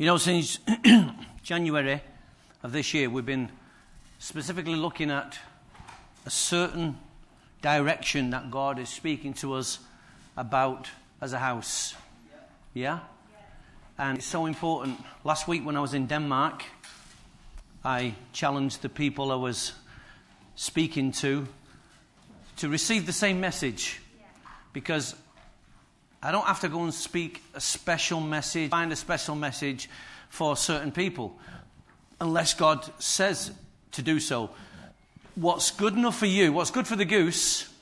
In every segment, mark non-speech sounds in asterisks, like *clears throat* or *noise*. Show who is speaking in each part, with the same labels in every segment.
Speaker 1: You know, since *clears throat* January of this year, we've been specifically looking at a certain direction that God is speaking to us about as a house. Yeah? And it's so important. Last week, when I was in Denmark, I challenged the people I was speaking to to receive the same message because I don't have to go and speak a special message, find a special message for certain people, unless God says to do so. What's good enough for you, what's good for the goose,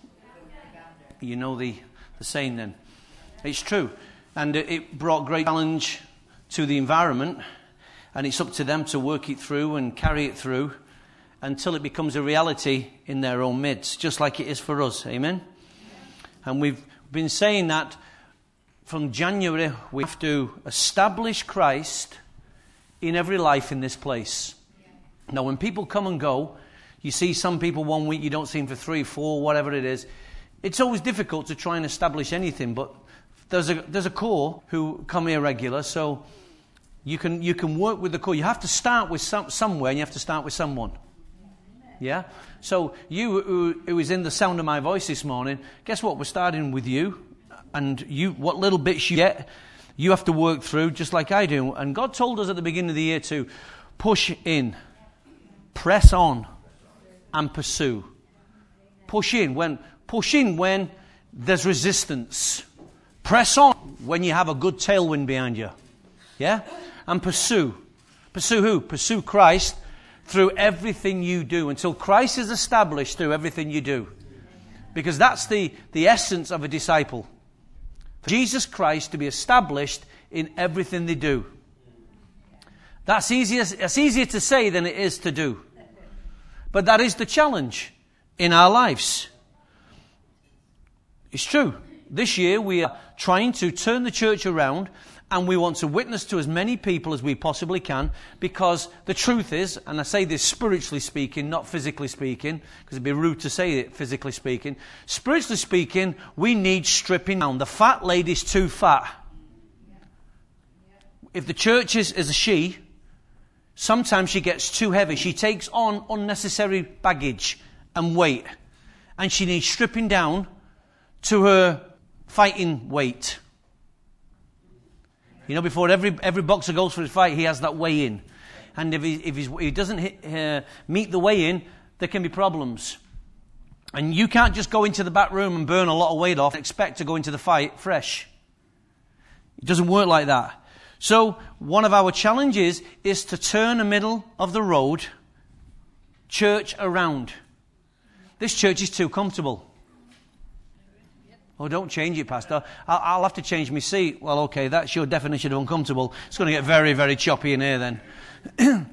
Speaker 1: you know the, the saying then. It's true. And it brought great challenge to the environment, and it's up to them to work it through and carry it through until it becomes a reality in their own midst, just like it is for us. Amen? And we've been saying that from January, we have to establish Christ in every life in this place. Now, when people come and go, you see some people one week, you don't see them for three, four, whatever it is. It's always difficult to try and establish anything, but there's a, there's a core who come here regular, so you can, you can work with the core. You have to start with some, somewhere, and you have to start with someone. Yeah? So, you who, who is in the sound of my voice this morning, guess what? We're starting with you and you, what little bits you get, you have to work through just like I do. And God told us at the beginning of the year to push in, press on, and pursue. Push in when push in when there's resistance. Press on when you have a good tailwind behind you. Yeah? And pursue. Pursue who? Pursue Christ through everything you do until Christ is established through everything you do. Because that's the, the essence of a disciple. Jesus Christ to be established in everything they do. That's easier, it's easier to say than it is to do. But that is the challenge in our lives. It's true. This year we are trying to turn the church around and we want to witness to as many people as we possibly can because the truth is, and I say this spiritually speaking, not physically speaking, because it'd be rude to say it physically speaking. Spiritually speaking, we need stripping down. The fat lady's too fat. If the church is, is a she, sometimes she gets too heavy. She takes on unnecessary baggage and weight. And she needs stripping down to her fighting weight. You know, before every, every boxer goes for his fight, he has that weigh in. And if he, if he doesn't hit, uh, meet the weigh in, there can be problems. And you can't just go into the back room and burn a lot of weight off and expect to go into the fight fresh. It doesn't work like that. So, one of our challenges is to turn the middle of the road church around. This church is too comfortable. Oh, don't change it, Pastor. I'll, I'll, have to change my seat. Well, okay, that's your definition of uncomfortable. It's going to get very, very choppy in here then. *clears throat*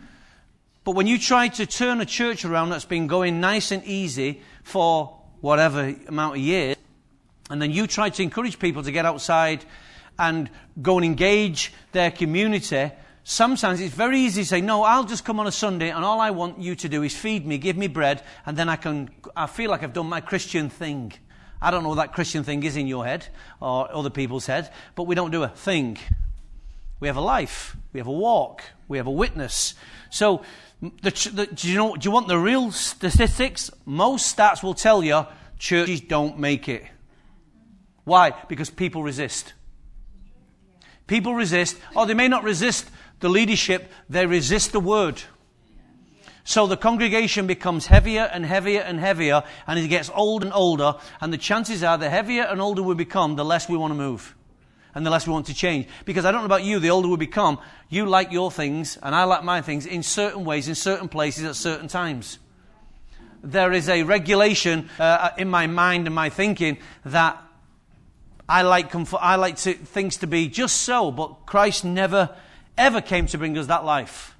Speaker 1: but when you try to turn a church around that's been going nice and easy for whatever amount of years, and then you try to encourage people to get outside and go and engage their community, sometimes it's very easy to say, No, I'll just come on a Sunday and all I want you to do is feed me, give me bread, and then I can, I feel like I've done my Christian thing. I don't know what that Christian thing is in your head or other people's head, but we don't do a thing. We have a life, we have a walk, we have a witness. So, the, the, do, you know, do you want the real statistics? Most stats will tell you churches don't make it. Why? Because people resist. People resist, or they may not resist the leadership, they resist the word. So the congregation becomes heavier and heavier and heavier, and it gets older and older, and the chances are the heavier and older we become, the less we want to move. And the less we want to change. Because I don't know about you, the older we become, you like your things, and I like my things in certain ways, in certain places, at certain times. There is a regulation uh, in my mind and my thinking that I like, comfort, I like to, things to be just so, but Christ never, ever came to bring us that life.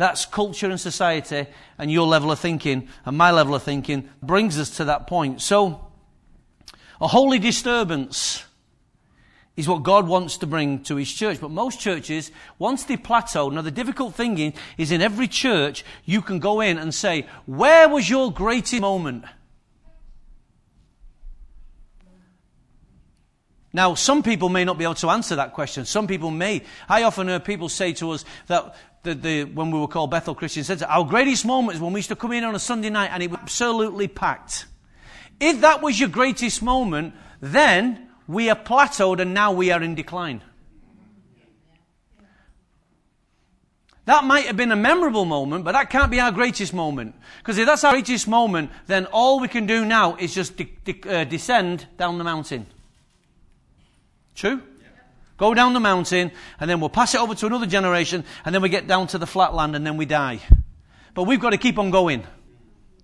Speaker 1: That's culture and society, and your level of thinking and my level of thinking brings us to that point. So, a holy disturbance is what God wants to bring to His church. But most churches, once they plateau, now the difficult thing is in every church, you can go in and say, Where was your greatest moment? Now, some people may not be able to answer that question. Some people may. I often hear people say to us that the, the, when we were called Bethel Christian Centre, our greatest moment is when we used to come in on a Sunday night and it was absolutely packed. If that was your greatest moment, then we are plateaued and now we are in decline. That might have been a memorable moment, but that can't be our greatest moment. Because if that's our greatest moment, then all we can do now is just de- de- uh, descend down the mountain. True? Go down the mountain, and then we'll pass it over to another generation, and then we get down to the flat land, and then we die. But we've got to keep on going.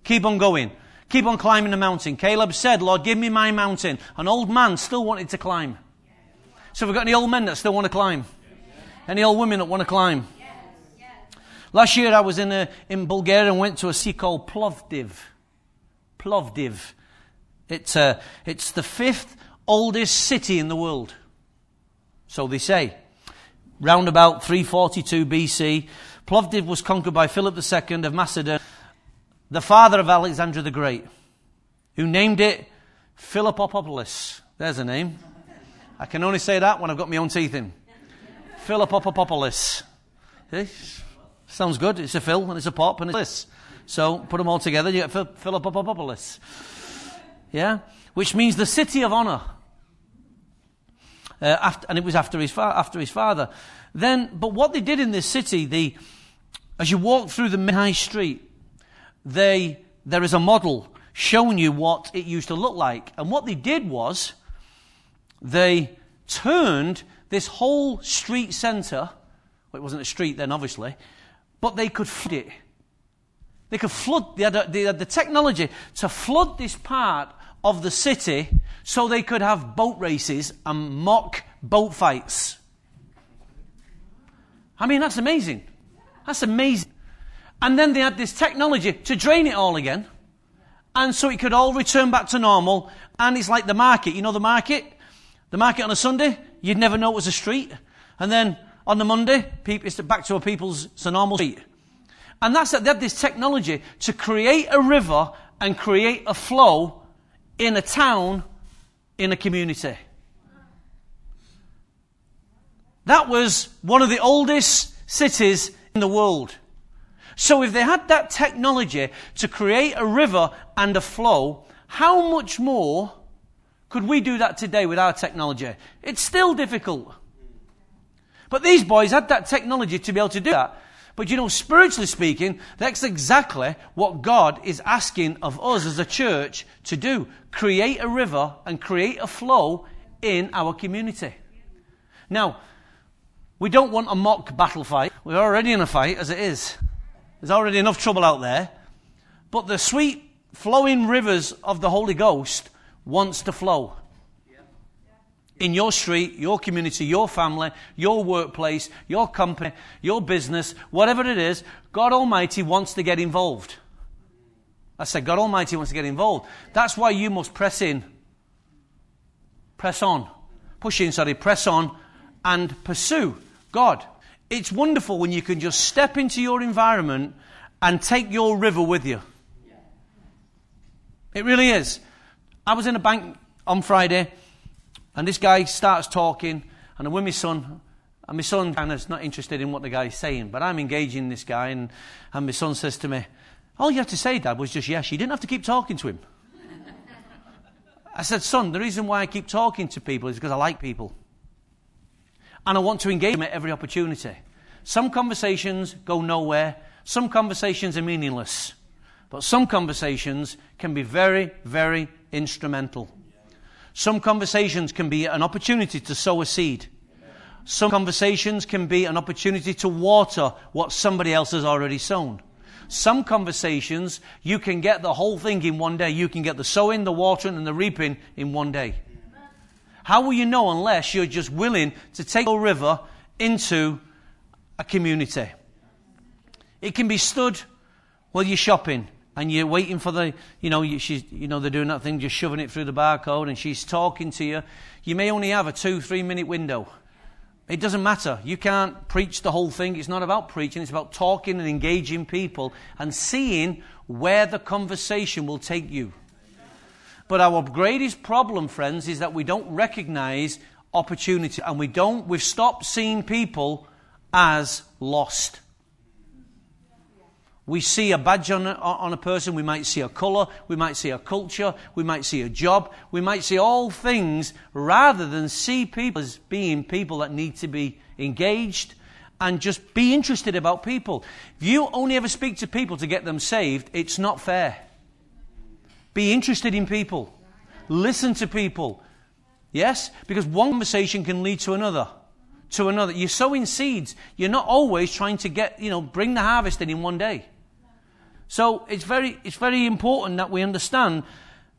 Speaker 1: Keep on going. Keep on climbing the mountain. Caleb said, Lord, give me my mountain. An old man still wanted to climb. So we've got any old men that still want to climb? Any old women that want to climb? Last year I was in, a, in Bulgaria and went to a city called Plovdiv. Plovdiv. It's, uh, it's the fifth oldest city in the world. So they say. Round about 342 BC, Plovdiv was conquered by Philip II of Macedon, the father of Alexander the Great, who named it Philippopolis. There's a name. I can only say that when I've got my own teeth in. Philippopolis. See? Sounds good. It's a Phil and it's a pop and it's this. So put them all together, you get Philippopolis. Yeah? Which means the city of honor. Uh, after, and it was after his, fa- after his father. Then, but what they did in this city, the, as you walk through the high street, they, there is a model showing you what it used to look like. And what they did was, they turned this whole street centre, well, it wasn't a street then, obviously, but they could flood it. They could flood, they had, a, they had the technology to flood this part of the city so they could have boat races and mock boat fights. I mean, that's amazing. That's amazing. And then they had this technology to drain it all again. And so it could all return back to normal. And it's like the market. You know the market? The market on a Sunday, you'd never know it was a street. And then on the Monday, it's back to a people's, it's a normal street. And that's that they had this technology to create a river and create a flow in a town, in a community. That was one of the oldest cities in the world. So if they had that technology to create a river and a flow, how much more could we do that today with our technology? It's still difficult. But these boys had that technology to be able to do that. But you know, spiritually speaking, that's exactly what God is asking of us as a church to do. Create a river and create a flow in our community. Now, we don't want a mock battle fight. We're already in a fight as it is. There's already enough trouble out there. But the sweet flowing rivers of the Holy Ghost wants to flow in your street, your community, your family, your workplace, your company, your business, whatever it is, God Almighty wants to get involved. I said, God Almighty wants to get involved. That's why you must press in. Press on. Push in, sorry, press on and pursue God. It's wonderful when you can just step into your environment and take your river with you. It really is. I was in a bank on Friday and this guy starts talking, and I'm with my son, and my son kind of not interested in what the guy's saying, but I'm engaging this guy, and, and my son says to me, All you have to say, Dad, was just yes. You didn't have to keep talking to him. I said, Son, the reason why I keep talking to people is because I like people. And I want to engage them at every opportunity. Some conversations go nowhere, some conversations are meaningless. But some conversations can be very, very instrumental. Some conversations can be an opportunity to sow a seed. Some conversations can be an opportunity to water what somebody else has already sown. Some conversations, you can get the whole thing in one day. You can get the sowing, the watering, and the reaping in one day. How will you know unless you're just willing to take a river into a community? It can be stood while you're shopping and you're waiting for the, you know, you, she's, you know, they're doing that thing, just shoving it through the barcode, and she's talking to you. You may only have a two, three minute window. It doesn't matter. You can't preach the whole thing. It's not about preaching. It's about talking and engaging people and seeing where the conversation will take you. But our greatest problem, friends, is that we don't recognize opportunity and we don't, we've stopped seeing people as lost. We see a badge on a, on a person, we might see a colour, we might see a culture, we might see a job, we might see all things rather than see people as being people that need to be engaged and just be interested about people. If you only ever speak to people to get them saved, it's not fair. Be interested in people. Listen to people. Yes? Because one conversation can lead to another. To another. You're sowing seeds. You're not always trying to get, you know, bring the harvest in in one day. So it's very, it's very important that we understand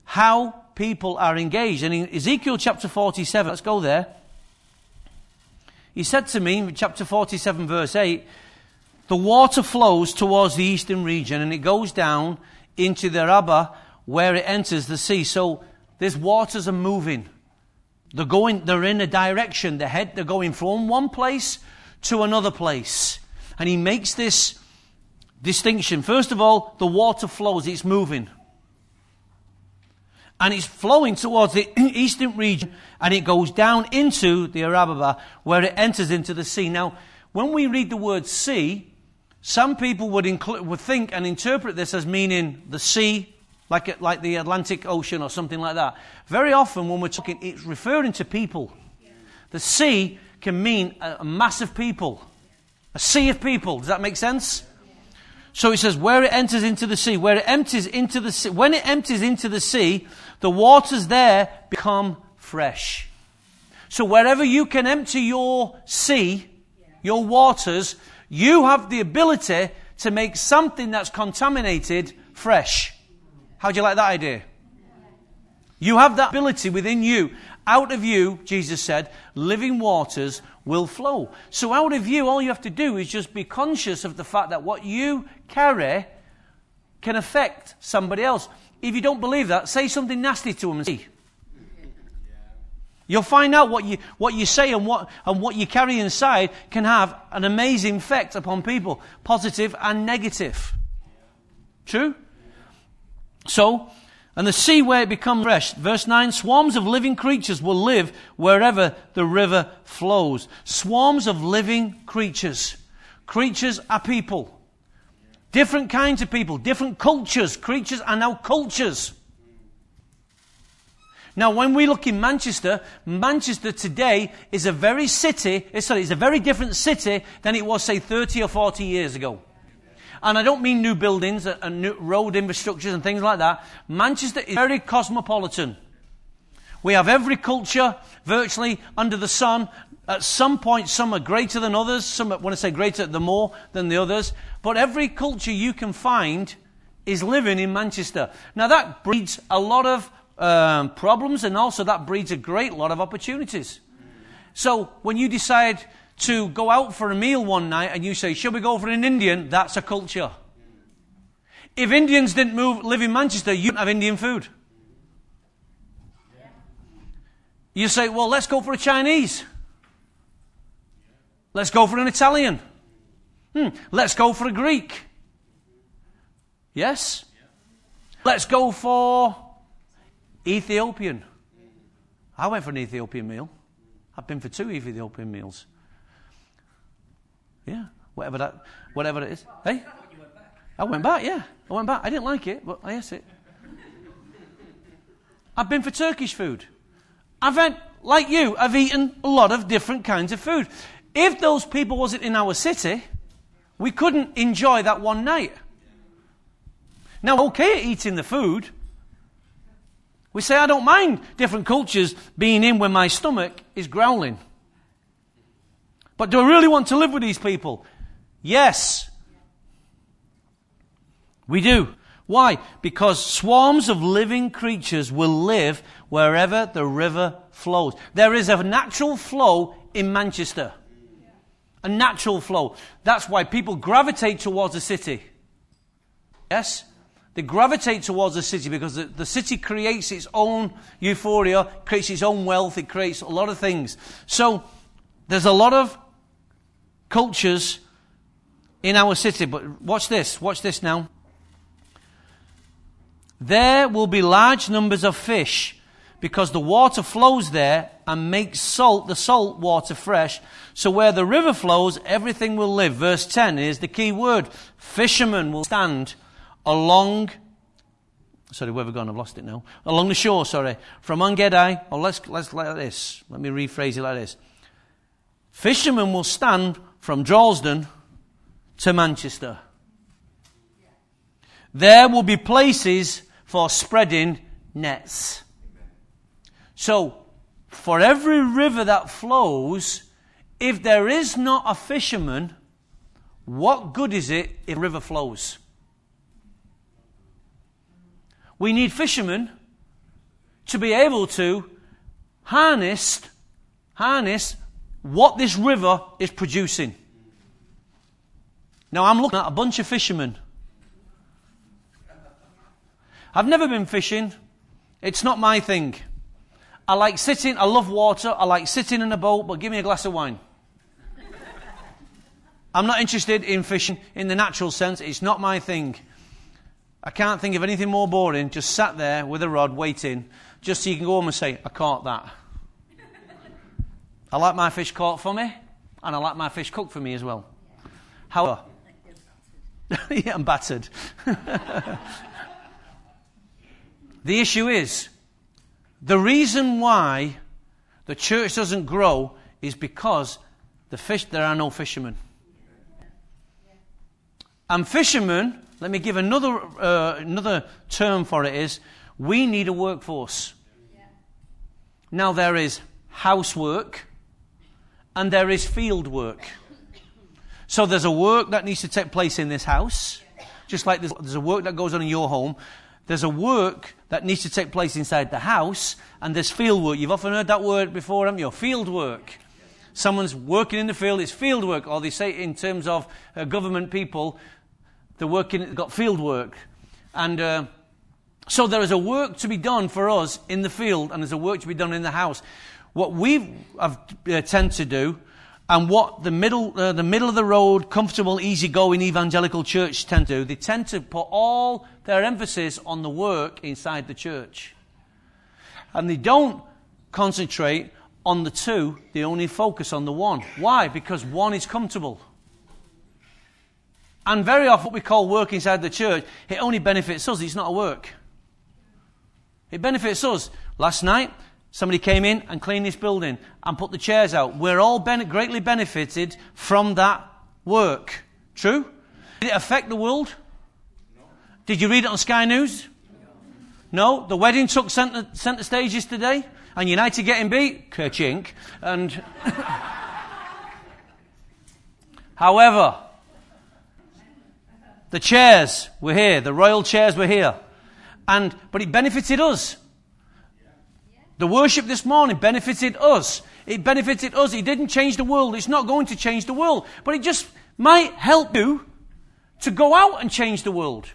Speaker 1: how people are engaged. And in Ezekiel chapter 47, let's go there. He said to me in chapter 47, verse 8, the water flows towards the eastern region and it goes down into the Arabah where it enters the sea. So these waters are moving. They're going, they're in a direction. They're, head, they're going from one place to another place. And he makes this distinction. First of all, the water flows, it's moving. And it's flowing towards the *clears throat* eastern region and it goes down into the Arabah where it enters into the sea. Now, when we read the word sea, some people would, inclu- would think and interpret this as meaning the sea, like, like the Atlantic Ocean or something like that. Very often, when we're talking, it's referring to people. The sea can mean a, a mass of people, a sea of people. Does that make sense? So it says, where it enters into the sea, where it empties into the sea, when it empties into the sea, the waters there become fresh. So wherever you can empty your sea, your waters, you have the ability to make something that's contaminated fresh. How do you like that idea? You have that ability within you. Out of you, Jesus said, living waters will flow. So out of you, all you have to do is just be conscious of the fact that what you carry can affect somebody else. If you don't believe that, say something nasty to them and see. You'll find out what you, what you say and what, and what you carry inside can have an amazing effect upon people, positive and negative. True? So, and the sea where it becomes fresh. Verse 9, swarms of living creatures will live wherever the river flows. Swarms of living creatures. Creatures are people. Different kinds of people, different cultures. Creatures are now cultures. Now, when we look in Manchester, Manchester today is a very city, eh, sorry, it's a very different city than it was, say, 30 or 40 years ago. And I don't mean new buildings and new road infrastructures and things like that. Manchester is very cosmopolitan. We have every culture virtually under the sun. At some point, some are greater than others. Some, when I say greater, the more than the others. But every culture you can find is living in Manchester. Now that breeds a lot of um, problems and also that breeds a great lot of opportunities. So when you decide to go out for a meal one night and you say, Shall we go for an Indian? That's a culture. If Indians didn't move, live in Manchester, you wouldn't have Indian food. You say, Well, let's go for a Chinese. Let's go for an Italian. Hmm, let's go for a Greek. Yes? Let's go for Ethiopian. I went for an Ethiopian meal. I've been for two Ethiopian meals. Yeah, whatever that, whatever it is. Hey, I went back. Yeah, I went back. I didn't like it, but I ate it. I've been for Turkish food. I've had, like you, I've eaten a lot of different kinds of food. If those people wasn't in our city, we couldn't enjoy that one night. Now, okay eating the food. We say, I don't mind different cultures being in when my stomach is growling. But do I really want to live with these people? Yes. We do. Why? Because swarms of living creatures will live wherever the river flows. There is a natural flow in Manchester. A natural flow. That's why people gravitate towards the city. Yes? They gravitate towards the city because the, the, city creates its own euphoria, creates its own wealth, it creates a lot of things. So, there's a lot of cultures in our city. But watch this. Watch this now. There will be large numbers of fish because the water flows there and makes salt, the salt water fresh. So where the river flows, everything will live. Verse 10 is the key word. Fishermen will stand along, sorry, where have we gone? I've lost it now. Along the shore, sorry. From Engedi, or oh, let's, let's like this. Let me rephrase it like this. Fishermen will stand from Droylsden to Manchester. There will be places for spreading nets. So, for every river that flows, if there is not a fisherman, what good is it if a river flows? We need fishermen to be able to harness, harness what this river is producing. Now I'm looking at a bunch of fishermen. I've never been fishing. It's not my thing. I like sitting, I love water, I like sitting in a boat, but give me a glass of wine. I'm not interested in fishing in the natural sense, it's not my thing. I can't think of anything more boring, just sat there with a rod waiting, just so you can go home and say, I caught that. I like my fish caught for me, and I like my fish cooked for me as well. However, *laughs* yeah, I'm battered. *laughs* the issue is, the reason why the church doesn't grow is because the fish, there are no fishermen. And fishermen, let me give another, uh, another term for it is, we need a workforce. Now there is housework and there is field work. So there's a work that needs to take place in this house, just like there's, there's a work that goes on in your home. There's a work that needs to take place inside the house, and there's field work. You've often heard that word before, haven't you? Field work. Someone's working in the field, it's field work. Or they say in terms of uh, government people, they're working, they've got field work. And uh, so there is a work to be done for us in the field, and there's a work to be done in the house. What we uh, tend to do and what the middle, uh, the middle of the road, comfortable, easygoing evangelical church tend to do, they tend to put all their emphasis on the work inside the church. And they don't concentrate on the two, they only focus on the one. Why? Because one is comfortable. And very often, what we call work inside the church, it only benefits us, it's not a work. It benefits us. Last night, Somebody came in and cleaned this building and put the chairs out. We're all ben- greatly benefited from that work. True? Did it affect the world? No. Did you read it on Sky News? No. The wedding took center, center stages today, and United getting beat? Kerchink. And. *laughs* However, the chairs were here, the royal chairs were here. And, but it benefited us. The worship this morning benefited us. It benefited us. It didn't change the world. It's not going to change the world. But it just might help you to go out and change the world.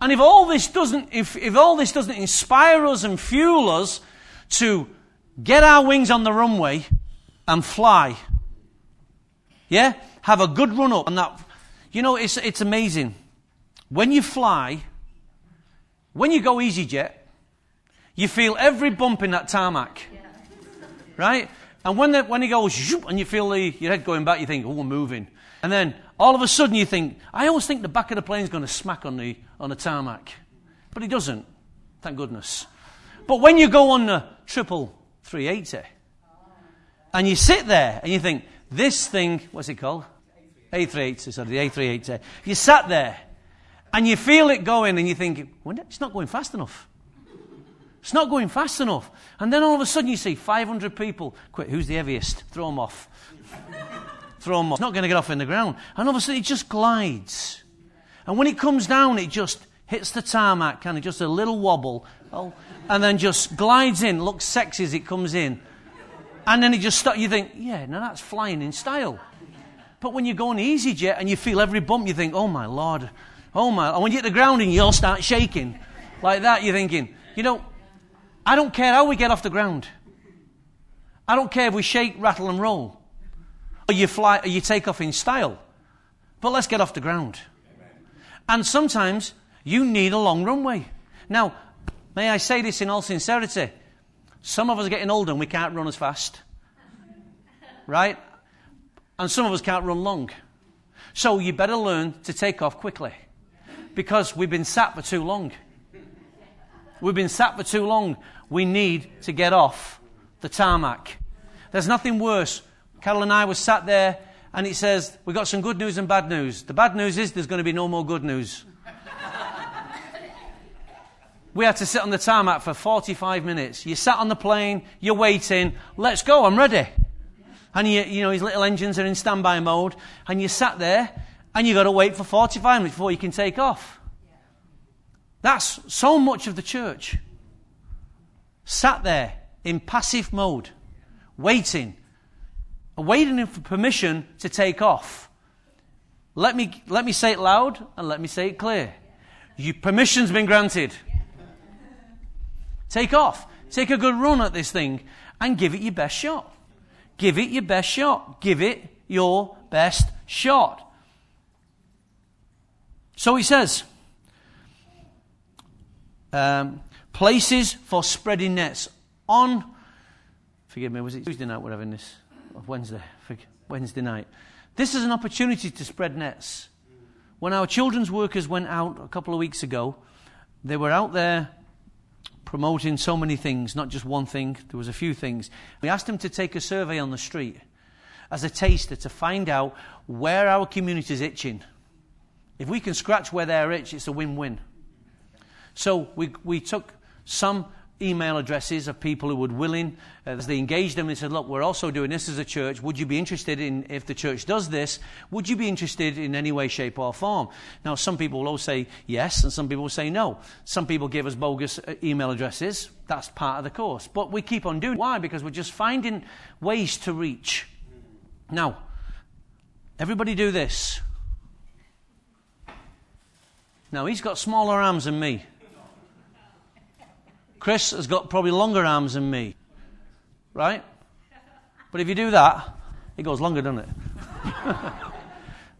Speaker 1: And if all this doesn't, if, if all this doesn't inspire us and fuel us to get our wings on the runway and fly, yeah, have a good run up and that, you know, it's, it's amazing. When you fly, when you go EasyJet, you feel every bump in that tarmac. Right? And when, the, when he goes, and you feel the, your head going back, you think, oh, we're moving. And then all of a sudden you think, I always think the back of the plane is going to smack on the, on the tarmac. But it doesn't. Thank goodness. But when you go on the triple 380, and you sit there and you think, this thing, what's it called? A380, sorry, the A380. You sat there and you feel it going and you think, it's not going fast enough. It's not going fast enough. And then all of a sudden you see 500 people. Quick, who's the heaviest? Throw them off. *laughs* Throw them off. It's not going to get off in the ground. And all of a sudden it just glides. And when it comes down, it just hits the tarmac, kind of just a little wobble. Oh, and then just glides in, looks sexy as it comes in. And then it just starts, you think, yeah, now that's flying in style. But when you go on EasyJet and you feel every bump, you think, oh my lord, oh my. And when you hit the ground and you all start shaking like that, you're thinking, you know, I don't care how we get off the ground. I don't care if we shake, rattle, and roll, or you fly, or you take off in style. But let's get off the ground. And sometimes you need a long runway Now, may I say this in all sincerity? Some of us are getting older and we can't run as fast. Right? And some of us can't run long. So you better learn to take off quickly. Because we've been sat for too long. We've been sat for too long. We need to get off the tarmac. There's nothing worse. Carol and I were sat there and it says, We've got some good news and bad news. The bad news is there's going to be no more good news. we had to sit on the tarmac for 45 minutes. You sat on the plane, you're waiting, let's go, I'm ready. And you, you know, his little engines are in standby mode, and you sat there, and you've got to wait for 45 minutes before you can take off. That's so much of the church. Sat there in passive mode, waiting, waiting for permission to take off. Let me, let me say it loud and let me say it clear. Your permission's been granted. Take off. Take a good run at this thing and give it your best shot. Give it your best shot. Give it your best shot. So he says, um, places for spreading nets on, forgive me, was it Tuesday night, whatever, in this, Wednesday, Wednesday night. This is an opportunity to spread nets. When our children's workers went out a couple of weeks ago, they were out there promoting so many things, not just one thing, there was a few things. We asked them to take a survey on the street as a taster to find out where our community is itching. If we can scratch where they're itch, it's a win-win. So we, we took some email addresses of people who would willing. Uh, as they engaged them, they said, Look, we're also doing this as a church. Would you be interested in, if the church does this, would you be interested in any way, shape, or form? Now, some people will say yes, and some people will say no. Some people give us bogus uh, email addresses. That's part of the course. But we keep on doing. Why? Because we're just finding ways to reach. Now, everybody do this. Now, he's got smaller arms than me. Chris has got probably longer arms than me. Right? But if you do that, it goes longer, doesn't it? *laughs*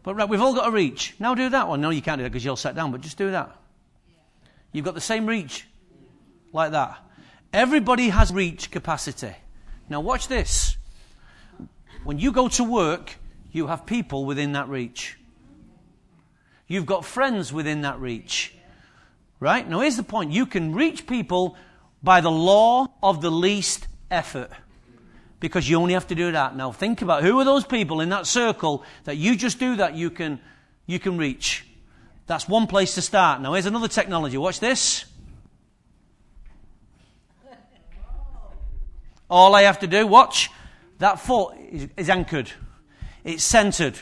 Speaker 1: but right, we've all got a reach. Now do that one. No, you can't do that because you'll sat down, but just do that. You've got the same reach. Like that. Everybody has reach capacity. Now watch this. When you go to work, you have people within that reach. You've got friends within that reach. Right? Now here's the point. You can reach people by the law of the least effort. Because you only have to do that. Now think about who are those people in that circle that you just do that you can, you can reach. That's one place to start. Now here's another technology. Watch this. All I have to do, watch, that foot is, is anchored. It's centered.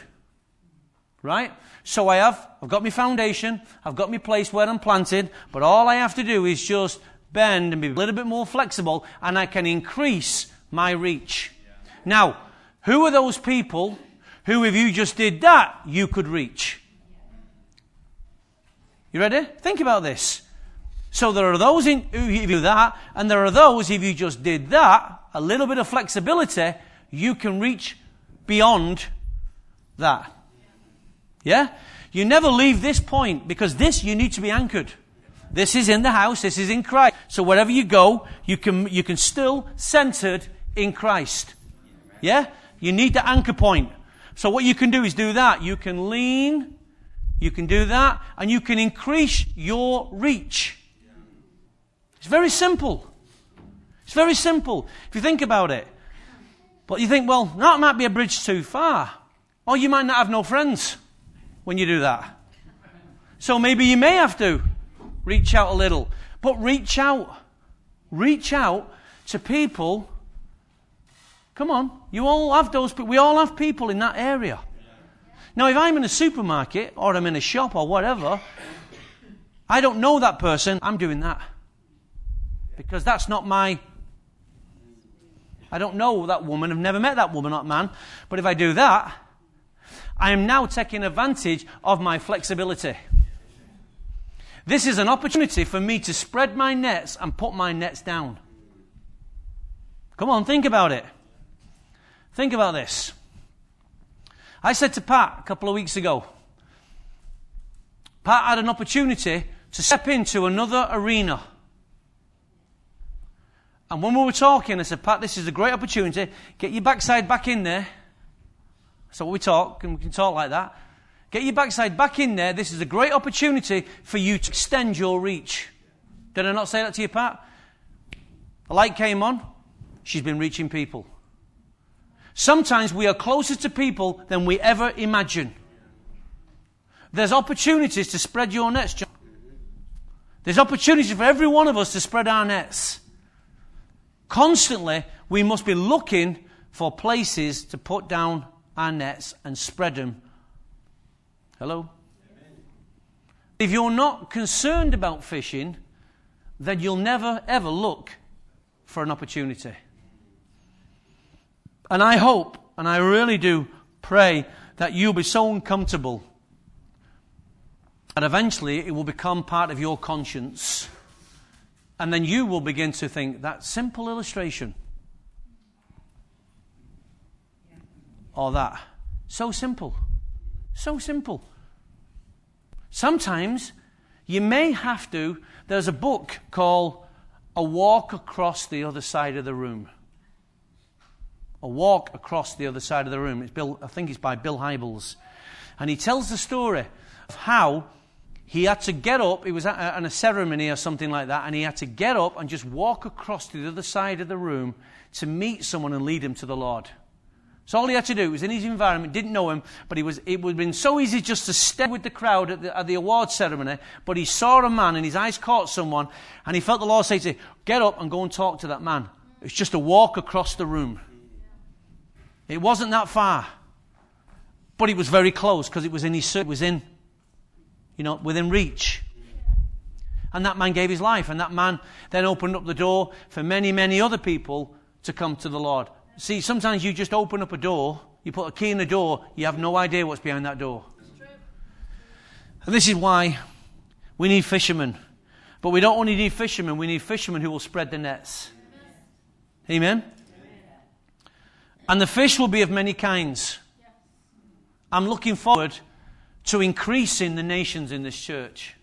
Speaker 1: Right? So I have, I've got my foundation, I've got my place where I'm planted, but all I have to do is just bend and be a little bit more flexible, and I can increase my reach. Now, who are those people who, if you just did that, you could reach? You ready? Think about this. So there are those in, who, if you do that, and there are those, if you just did that, a little bit of flexibility, you can reach beyond that. Yeah? You never leave this point because this you need to be anchored. This is in the house. This is in Christ. So wherever you go, you can, you can still centered in Christ. Yeah? You need the anchor point. So what you can do is do that. You can lean. You can do that. And you can increase your reach. It's very simple. It's very simple. If you think about it. But you think, well, that might be a bridge too far. Or you might not have no friends when you do that. So maybe you may have to Reach out a little. But reach out. Reach out to people. Come on. You all have those We all have people in that area. Now, if I'm in a supermarket or I'm in a shop or whatever, I don't know that person. I'm doing that. Because that's not my. I don't know that woman. I've never met that woman or man. But if I do that, I am now taking advantage of my flexibility. This is an opportunity for me to spread my nets and put my nets down. Come on, think about it. Think about this. I said to Pat a couple of weeks ago, Pat had an opportunity to step into another arena. And when we were talking, I said, Pat, this is a great opportunity. Get your backside back in there. So we talk, and we can talk like that. Get your backside back in there. This is a great opportunity for you to extend your reach. Did I not say that to you, Pat? The light came on. She's been reaching people. Sometimes we are closer to people than we ever imagine. There's opportunities to spread your nets. There's opportunities for every one of us to spread our nets. Constantly, we must be looking for places to put down our nets and spread them. Hello? If you're not concerned about fishing, then you'll never ever look for an opportunity. And I hope, and I really do pray, that you'll be so uncomfortable that eventually it will become part of your conscience. And then you will begin to think that simple illustration or that. So simple. So simple. Sometimes you may have to. There's a book called A Walk Across the Other Side of the Room. A Walk Across the Other Side of the Room. It's Bill, I think it's by Bill Hybels. And he tells the story of how he had to get up, it was at a ceremony or something like that, and he had to get up and just walk across to the other side of the room to meet someone and lead him to the Lord. So all he had to do was in his environment, didn't know him, but he was, it would have been so easy just to stay with the crowd at the, at the award ceremony. But he saw a man and his eyes caught someone, and he felt the Lord say to him, Get up and go and talk to that man. It's just a walk across the room. It wasn't that far, but it was very close because it was in his it was in, you know, within reach. And that man gave his life, and that man then opened up the door for many, many other people to come to the Lord. See, sometimes you just open up a door, you put a key in the door, you have no idea what's behind that door. And this is why we need fishermen. But we don't only need fishermen, we need fishermen who will spread the nets. Amen? Amen? And the fish will be of many kinds. I'm looking forward to increasing the nations in this church.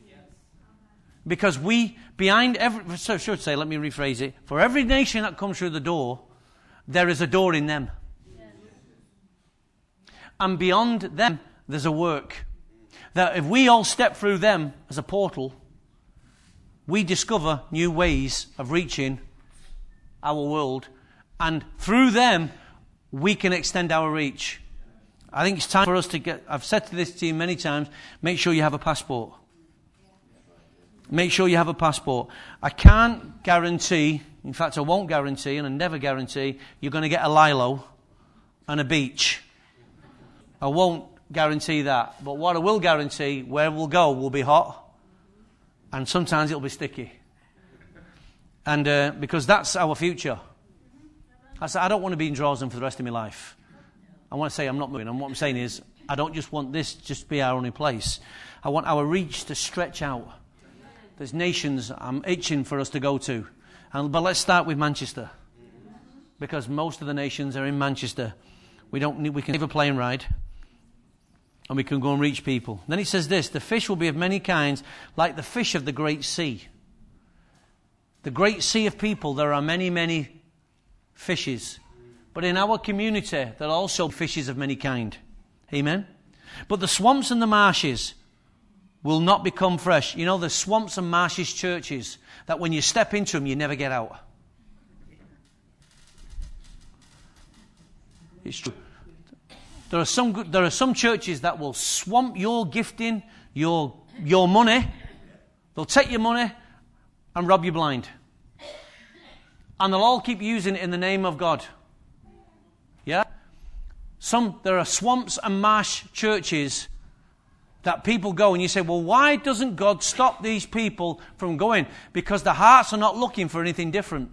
Speaker 1: Because we, behind every, so I should say, let me rephrase it. For every nation that comes through the door, there is a door in them. And beyond them, there's a work. That if we all step through them as a portal, we discover new ways of reaching our world. And through them, we can extend our reach. I think it's time for us to get, I've said to this team many times, make sure you have a passport. Make sure you have a passport. I can't guarantee in fact, I won't guarantee, and I never guarantee, you're going to get a Lilo and a beach. I won't guarantee that. But what I will guarantee, where we'll go will be hot, and sometimes it'll be sticky. And uh, because that's our future. I said, I don't want to be in Droylsden for the rest of my life. I want to say I'm not moving. And what I'm saying is, I don't just want this just to be our only place. I want our reach to stretch out. There's nations I'm itching for us to go to. And, but let's start with Manchester. Because most of the nations are in Manchester. We, don't need, we can have a plane ride. And we can go and reach people. Then he says this the fish will be of many kinds, like the fish of the great sea. The great sea of people, there are many, many fishes. But in our community, there are also fishes of many kind. Amen? But the swamps and the marshes will not become fresh. You know, the swamps and marshes churches, that when you step into them, you never get out. It's true. There are some, there are some churches that will swamp your gifting, your, your money. They'll take your money and rob you blind. And they'll all keep using it in the name of God. Yeah? Some, there are swamps and marsh churches that people go and you say, well, why doesn't God stop these people from going? Because the hearts are not looking for anything different.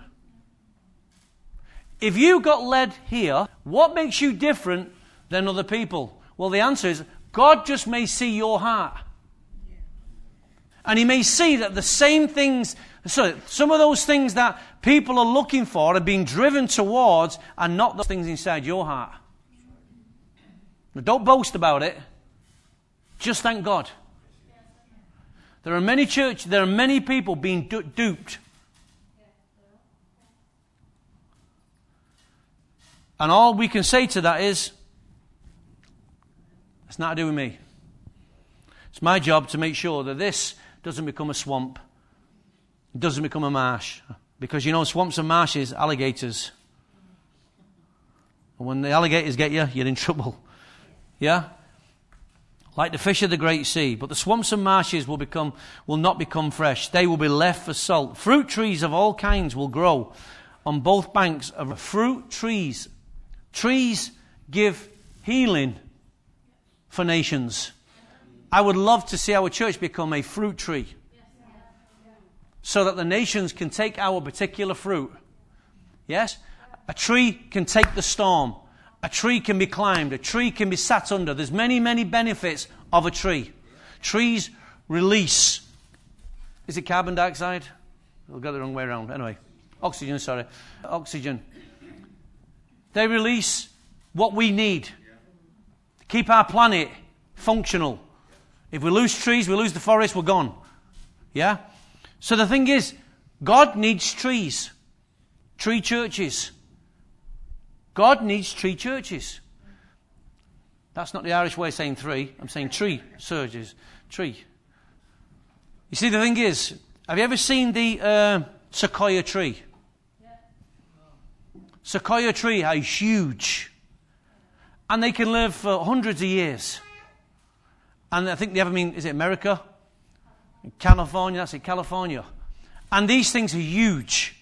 Speaker 1: If you got led here, what makes you different than other people? Well, the answer is God just may see your heart. And He may see that the same things, so some of those things that people are looking for are being driven towards are not those things inside your heart. Now, don't boast about it. Just thank God. There are many church, there are many people being du- duped. And all we can say to that is, it's not to do with me. It's my job to make sure that this doesn't become a swamp. Doesn't become a marsh. Because you know, swamps and marshes, alligators. And when the alligators get you, you're in trouble. Yeah? Like the fish of the great sea. But the swamps and marshes will become, will not become fresh. They will be left for salt. Fruit trees of all kinds will grow on both banks of fruit trees. Trees give healing for nations. I would love to see our church become a fruit tree so that the nations can take our particular fruit. Yes? A tree can take the storm. A tree can be climbed. A tree can be sat under. There's many, many benefits of a tree. Trees release. Is it carbon dioxide? I'll go the wrong way around. Anyway, oxygen, sorry. Oxygen. They release what we need to keep our planet functional. If we lose trees, we lose the forest, we're gone. Yeah? So the thing is, God needs trees, tree churches. God needs three churches. That's not the Irish way of saying three. I'm saying tree surges. Tree. You see, the thing is, have you ever seen the uh, sequoia tree? Sequoia tree are huge. And they can live for hundreds of years. And I think they ever mean, is it America? California, that's it, California. And these things are huge.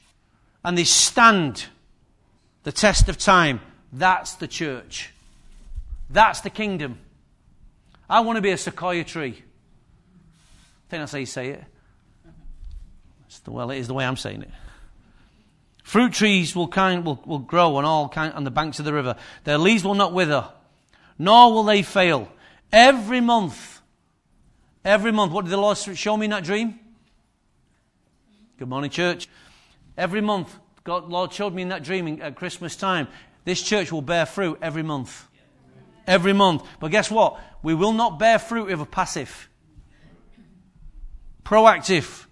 Speaker 1: And they stand the test of time. That's the church. That's the kingdom. I want to be a sequoia tree. I think that's how you say it. The, well, it is the way I'm saying it. Fruit trees will, kind, will, will grow on all kind, on the banks of the river. Their leaves will not wither, nor will they fail. Every month, every month, what did the Lord show me in that dream? Good morning, church. Every month, God, Lord showed me in that dream at Christmas time, this church will bear fruit every month. Every month. But guess what? We will not bear fruit if we're passive. Proactive.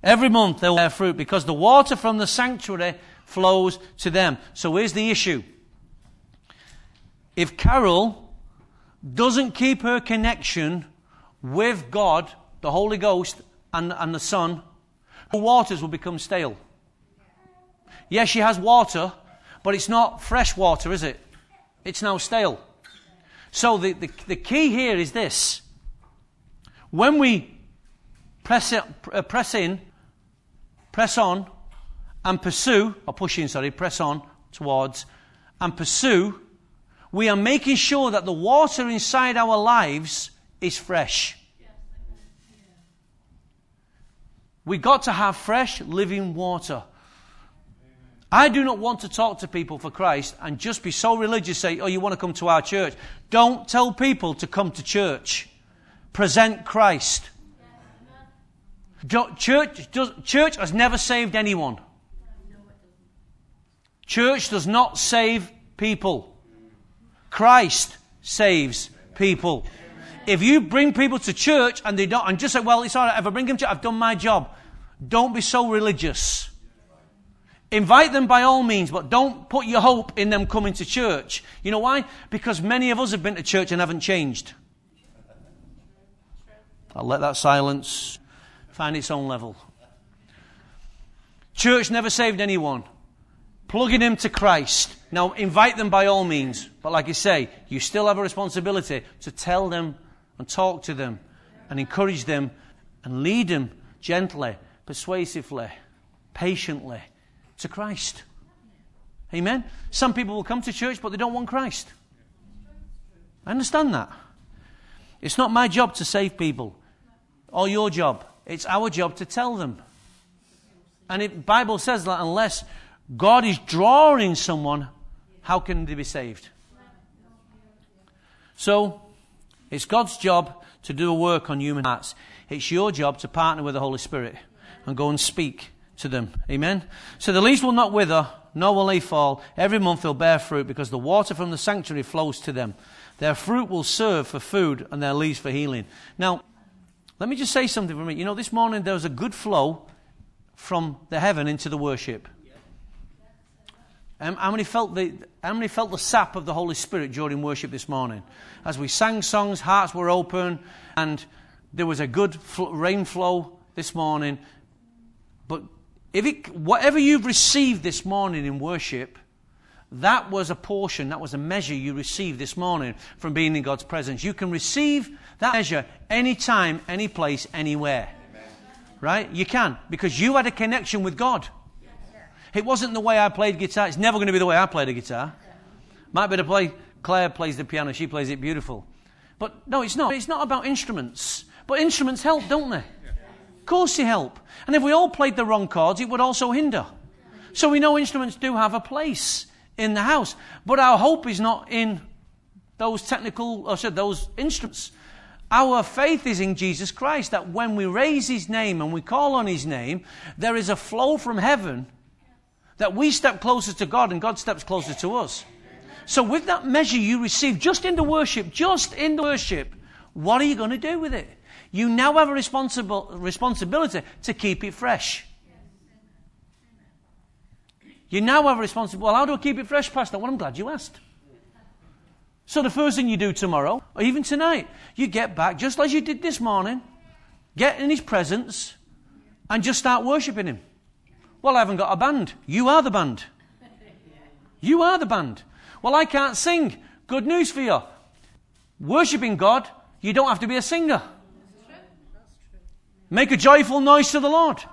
Speaker 1: Every month they'll bear fruit because the water from the sanctuary flows to them. So here's the issue. If Carol doesn't keep her connection with God, the Holy Ghost, and, and the Son, her waters will become stale. Yes, she has water, but it's not fresh water, is it? It's now stale. So the, the, the key here is this. When we press, it, uh, press in press on and pursue, or push in, sorry, press on towards and pursue, we are making sure that the water inside our lives is fresh. We've got to have fresh living water. I do not want to talk to people for Christ and just be so religious, say, oh, you want to come to our church. Don't tell people to come to church. Present Christ. Church, does, church has never saved anyone. Church does not save people. Christ saves people. If you bring people to church and they don't, and just say, well, it's all right, if I bring them to I've done my job. Don't be so religious. Invite them by all means, but don't put your hope in them coming to church. You know why? Because many of us have been to church and haven't changed. I'll let that silence find its own level. Church never saved anyone. Plugging them to Christ. Now, invite them by all means. But like I say, you still have a responsibility to tell them and talk to them and encourage them and lead them gently, persuasively, patiently to Christ. Amen? Some people will come to church, but they don't want Christ. I understand that. It's not my job to save people or your job. It's our job to tell them. And the Bible says that unless God is drawing someone, how can they be saved? So, it's God's job to do a work on human hearts. It's your job to partner with the Holy Spirit and go and speak to them. Amen? So the leaves will not wither, nor will they fall. Every month they'll bear fruit because the water from the sanctuary flows to them. Their fruit will serve for food and their leaves for healing. Now, Let me just say something for me. You know, this morning there was a good flow from the heaven into the worship. Um, how, many felt the, how many felt the sap of the Holy Spirit during worship this morning? As we sang songs, hearts were open, and there was a good fl- rain flow this morning. If it, whatever you've received this morning in worship, that was a portion, that was a measure you received this morning from being in God's presence. You can receive that measure anytime, any place, anywhere. Amen. Right? You can, because you had a connection with God. It wasn't the way I played guitar. It's never going to be the way I played the guitar. Might be to play. Claire plays the piano. She plays it beautiful. But no, it's not. It's not about instruments. But instruments help, don't they? Of course they help. And if we all played the wrong chords, it would also hinder. So we know instruments do have a place in the house. But our hope is not in those technical, oh, or said those instruments. Our faith is in Jesus Christ, that when we raise His name and we call on His name, there is a flow from heaven that we step closer to God and God steps closer to us. So, with that measure you receive just in the worship, just in the worship, what are you going to do with it? You now have a responsible, responsibility to keep it fresh. You now have a responsibility. Well, how do I keep it fresh, Pastor? Well, I'm glad you asked. So, the first thing you do tomorrow, or even tonight, you get back, just as you did this morning, get in His presence, and just start worshipping Him. Well, I haven't got a band. You are the band. You are the band. Well, I can't sing. Good news for you. Worshipping God, you don't have to be a singer. Make a joyful noise to the Lord.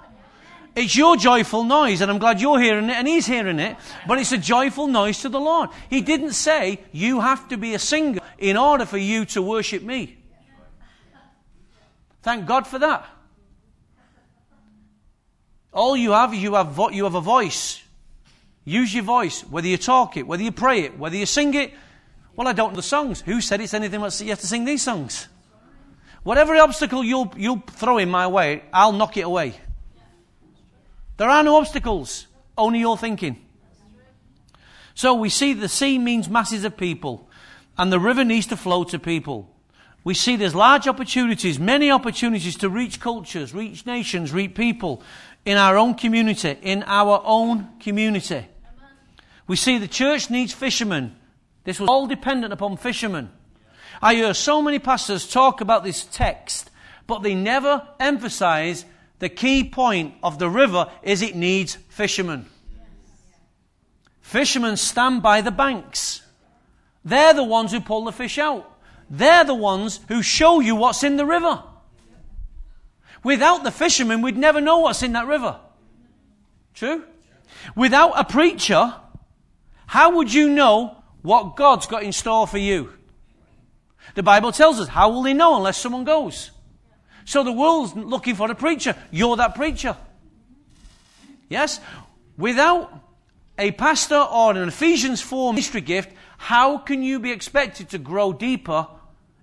Speaker 1: It's your joyful noise, and I'm glad you're hearing it and he's hearing it, but it's a joyful noise to the Lord. He didn't say you have to be a singer in order for you to worship me. Thank God for that. All you have is you have, vo- you have a voice. Use your voice, whether you talk it, whether you pray it, whether you sing it. Well, I don't know the songs. Who said it's anything but you have to sing these songs? Whatever obstacle you'll, you'll throw in my way, I'll knock it away. There are no obstacles, only your thinking. So we see the sea means masses of people, and the river needs to flow to people. We see there's large opportunities, many opportunities to reach cultures, reach nations, reach people in our own community, in our own community. We see the church needs fishermen. This was all dependent upon fishermen. I hear so many pastors talk about this text, but they never emphasize the key point of the river is it needs fishermen. Fishermen stand by the banks. They're the ones who pull the fish out. They're the ones who show you what's in the river. Without the fishermen, we'd never know what's in that river. True? Without a preacher, how would you know what God's got in store for you? The Bible tells us, how will they know unless someone goes? So the world's looking for a preacher. You're that preacher. Yes? Without a pastor or an Ephesians 4 ministry gift, how can you be expected to grow deeper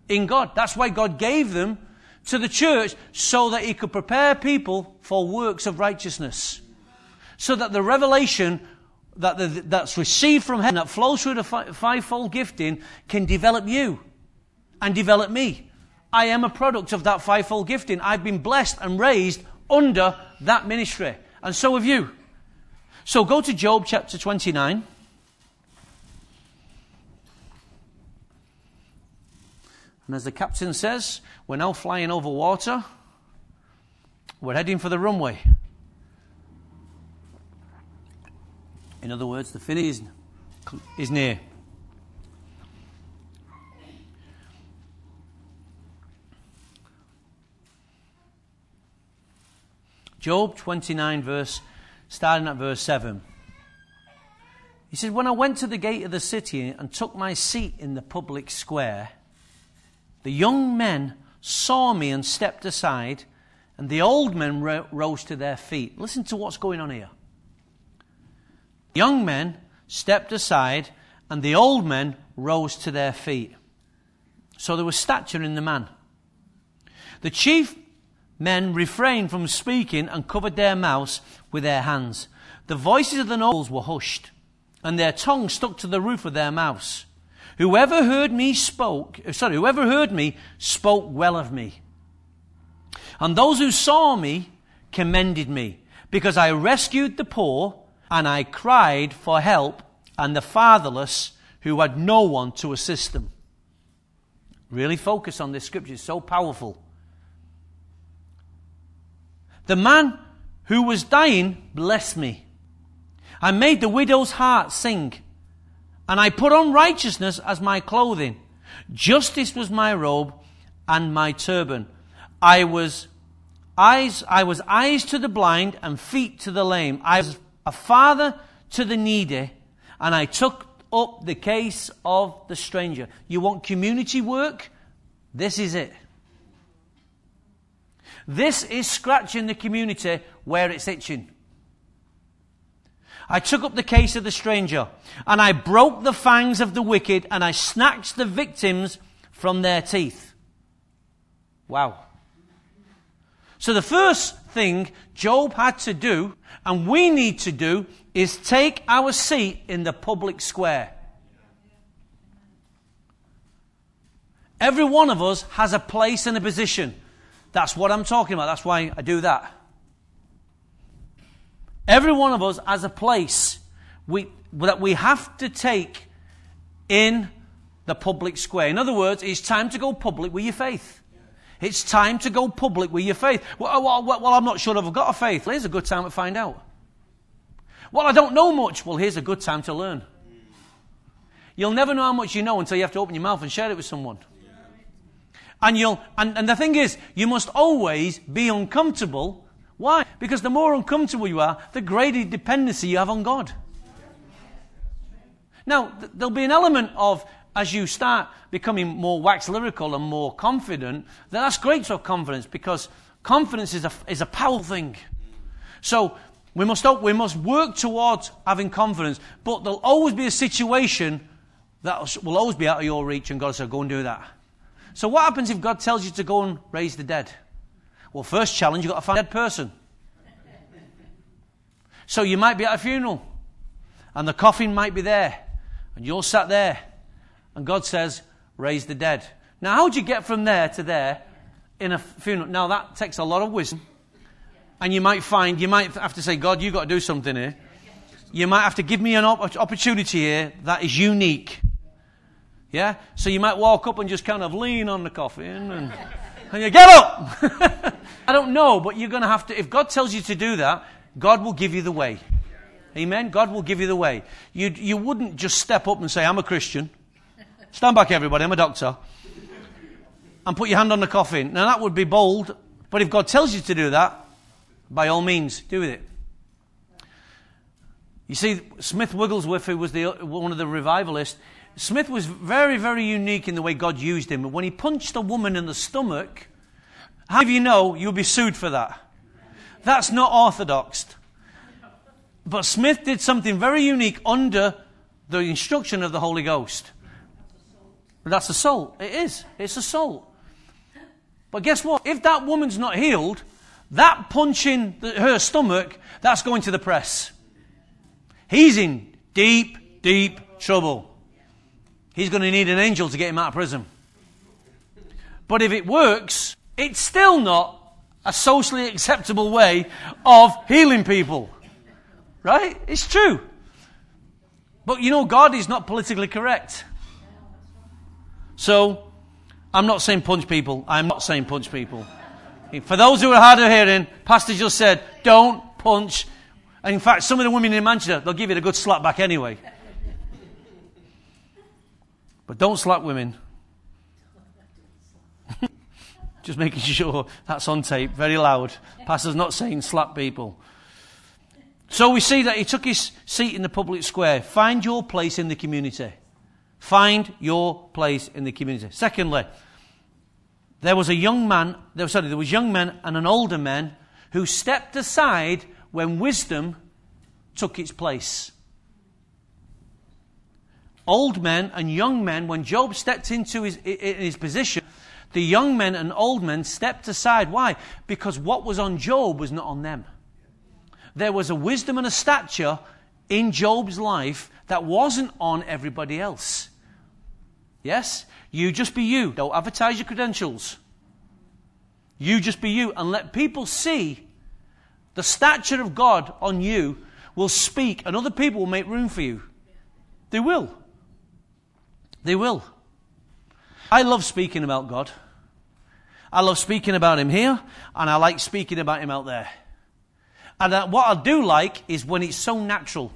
Speaker 1: in God? That's why God gave them to the church so that he could prepare people for works of righteousness. So that the revelation that the, that's received from heaven, that flows through the fi- fivefold gifting, can develop you and develop me. I am a product of that fivefold gifting. I've been blessed and raised under that ministry. And so have you. So go to Job chapter 29. And as the captain says, we're now flying over water. We're heading for the runway. In other words, the finish is, is near. Job 29, verse, starting at verse 7. He says, When I went to the gate of the city and took my seat in the public square, the young men saw me and stepped aside, and the old men ro- rose to their feet. Listen to what's going on here. The young men stepped aside, and the old men rose to their feet. So there was stature in the man. The chief men refrained from speaking and covered their mouths with their hands. The voices of the nobles were hushed, and their tongues stuck to the roof of their mouths. Whoever heard me spoke, uh, sorry, whoever heard me spoke well of me. And those who saw me commended me, because I rescued the poor and I cried for help and the fatherless who had no one to assist them. Really focus on this scripture, it's so powerful. The man who was dying blessed me. I made the widow's heart sing, and I put on righteousness as my clothing. Justice was my robe and my turban. I was eyes, I was eyes to the blind and feet to the lame. I was a father to the needy, and I took up the case of the stranger. You want community work? This is it. This is scratching the community where it's itching. I took up the case of the stranger, and I broke the fangs of the wicked, and I snatched the victims from their teeth. Wow. So the first thing Job had to do, and we need to do, is take our seat in the public square. Every one of us has a place and a position. That's what I'm talking about. That's why I do that. Every one of us has a place we, that we have to take in the public square. In other words, it's time to go public with your faith. It's time to go public with your faith. Well, uh, well, well, I'm not sure if I've got a faith. Well, here's a good time to find out. Well, I don't know much. Well, here's a good time to learn. You'll never know how much you know until you have to open your mouth and share it with someone. And you'll, and, and the thing is, you must always be uncomfortable. Why? Because the more uncomfortable you are, the greater dependency you have on God. Now, th- there'll be an element of, as you start becoming more wax lyrical and more confident, then that's great have confidence because confidence is a, is a powerful thing. So, we must, we must work towards having confidence, but there'll always be a situation that will always be out of your reach, and God said, Go and do that. So, what happens if God tells you to go and raise the dead? Well, first challenge, you've got to find a dead person. So, you might be at a funeral, and the coffin might be there, and you're sat there, and God says, Raise the dead. Now, how would you get from there to there in a funeral? Now, that takes a lot of wisdom. And you might find, you might have to say, God, you've got to do something here. You might have to give me an opportunity here that is unique. Yeah? So you might walk up and just kind of lean on the coffin and, and you get up. *laughs* I don't know, but you're going to have to, if God tells you to do that, God will give you the way. Amen? God will give you the way. You, you wouldn't just step up and say, I'm a Christian. Stand back, everybody, I'm a doctor. And put your hand on the coffin. Now, that would be bold, but if God tells you to do that, by all means, do it. You see, Smith Wigglesworth, who was the, one of the revivalists, Smith was very, very unique in the way God used him. When he punched a woman in the stomach, how do you know you'll be sued for that? That's not orthodox. But Smith did something very unique under the instruction of the Holy Ghost. That's assault. It is. It's assault. But guess what? If that woman's not healed, that punch in the, her stomach, that's going to the press. He's in deep, deep trouble. He's going to need an angel to get him out of prison. But if it works, it's still not a socially acceptable way of healing people. Right? It's true. But you know, God is not politically correct. So, I'm not saying punch people. I'm not saying punch people. For those who are hard of hearing, Pastor just said, don't punch. And in fact, some of the women in Manchester, they'll give it a good slap back anyway. But don't slap women. *laughs* Just making sure that's on tape, very loud. Pastor's not saying slap people. So we see that he took his seat in the public square. Find your place in the community. Find your place in the community. Secondly, there was a young man, there, sorry, there was young men and an older man who stepped aside when wisdom took its place old men and young men, when Job stepped into his, in his position, the young men and old men stepped aside. Why? Because what was on Job was not on them. There was a wisdom and a stature in Job's life that wasn't on everybody else. Yes? You just be you. Don't advertise your credentials. You just be you and let people see the stature of God on you will speak and other people will make room for you. They will. They will. I love speaking about God. I love speaking about Him here, and I like speaking about Him out there. And uh, what I do like is when it's so natural.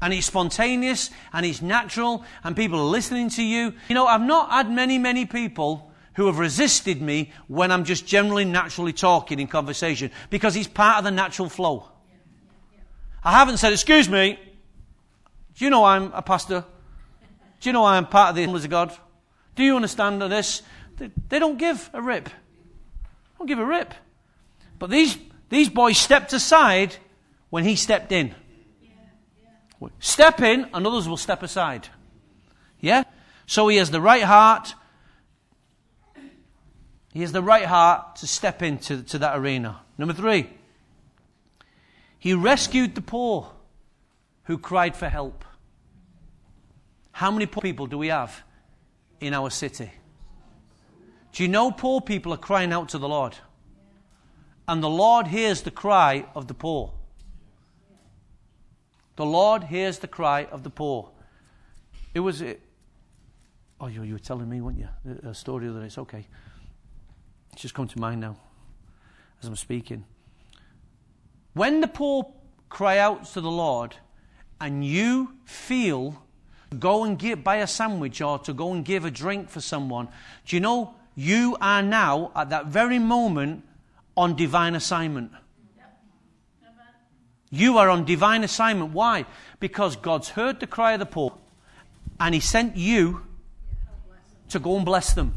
Speaker 1: And it's spontaneous and it's natural and people are listening to you. You know, I've not had many, many people who have resisted me when I'm just generally naturally talking in conversation because it's part of the natural flow. I haven't said, excuse me, do you know I'm a pastor? Do you know I'm part of the Assemblies of God? Do you understand this? They, they don't give a rip. Don't give a rip. But these, these boys stepped aside when he stepped in. Step in, and others will step aside. Yeah? So he has the right heart. He has the right heart to step into to that arena. Number three, he rescued the poor who cried for help. How many poor people do we have in our city? Do you know poor people are crying out to the Lord? And the Lord hears the cry of the poor. The Lord hears the cry of the poor. It was. It, oh, you, you were telling me, weren't you? A story day. It's okay. It's just come to mind now as I'm speaking. When the poor cry out to the Lord and you feel go and give, buy a sandwich or to go and give a drink for someone, do you know you are now at that very moment on divine assignment? You are on divine assignment. Why? Because God's heard the cry of the poor and He sent you to go and bless them.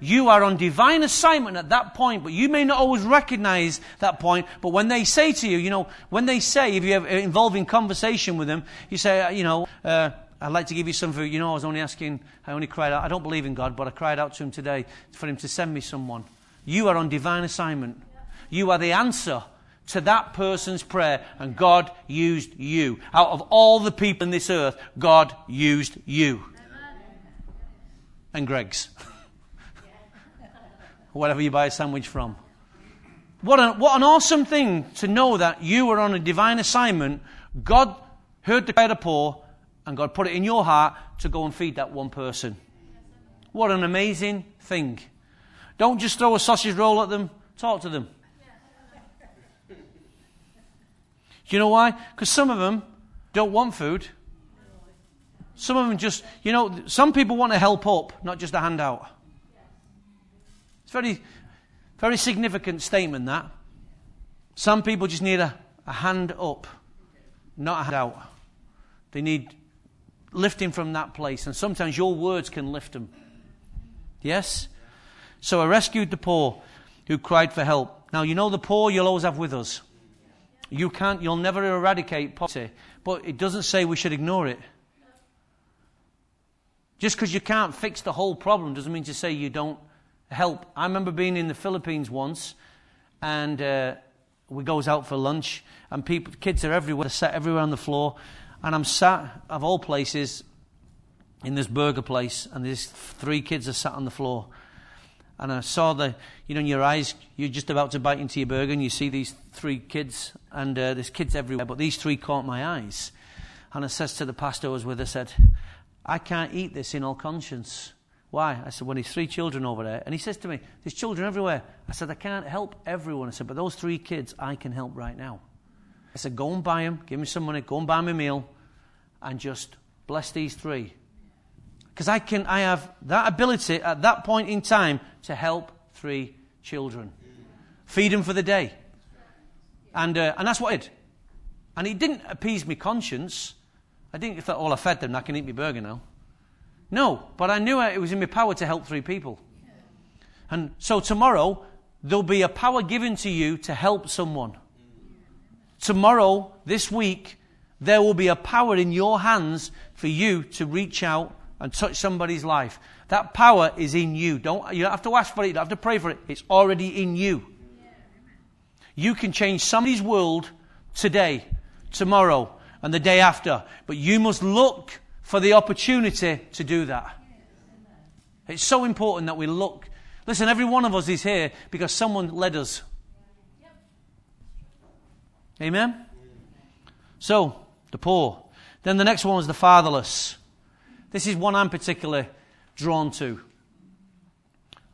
Speaker 1: You are on divine assignment at that point, but you may not always recognize that point. But when they say to you, you know, when they say, if you have involving conversation with them, you say, you know, uh, I'd like to give you some. You know, I was only asking, I only cried out. I don't believe in God, but I cried out to Him today for Him to send me someone. You are on divine assignment. You are the answer to that person's prayer, and God used you. Out of all the people in this earth, God used you. And Greggs. *laughs* Whatever you buy a sandwich from. What an, what an awesome thing to know that you were on a divine assignment. God heard the cry of poor, and God put it in your heart to go and feed that one person. What an amazing thing. Don't just throw a sausage roll at them, talk to them. You know why? Because some of them don't want food. Some of them just, you know, some people want to help up, not just a handout. It's very, very significant statement that. Some people just need a, a hand up, not a handout. They need lifting from that place, and sometimes your words can lift him. Yes? So I rescued the poor who cried for help. Now, you know the poor you'll always have with us. You can't, you'll never eradicate poverty, but it doesn't say we should ignore it. Just because you can't fix the whole problem doesn't mean to say you don't help. I remember being in the Philippines once, and uh, we goes out for lunch, and people, kids are everywhere, they're sat everywhere on the floor, and I'm sat, of all places, in this burger place, and these three kids are sat on the floor, and I saw the, you know, in your eyes, you're just about to bite into your burger, and you see these three kids, and uh, there's kids everywhere, but these three caught my eyes. And I says to the pastor who was with us, said, I can't eat this in all conscience. Why? I said, well, there's three children over there. And he says to me, there's children everywhere. I said, I can't help everyone. I said, but those three kids, I can help right now. I said, go and buy them, give me some money, go and buy me a meal, and just bless these three. Because I can, I have that ability at that point in time to help three children. Feed them for the day. And, uh, and that's what I did. And it didn't appease my conscience. I didn't thought, oh, I fed them, I can eat my burger now. No, but I knew it was in my power to help three people. And so tomorrow, there'll be a power given to you to help someone. Tomorrow, this week, there will be a power in your hands for you to reach out and touch somebody's life. That power is in you. Don't, you don't have to ask for it, you don't have to pray for it. It's already in you. You can change somebody's world today, tomorrow, and the day after. But you must look for the opportunity to do that. It's so important that we look. Listen, every one of us is here because someone led us. Amen? So, the poor. Then the next one was the fatherless. This is one I'm particularly drawn to.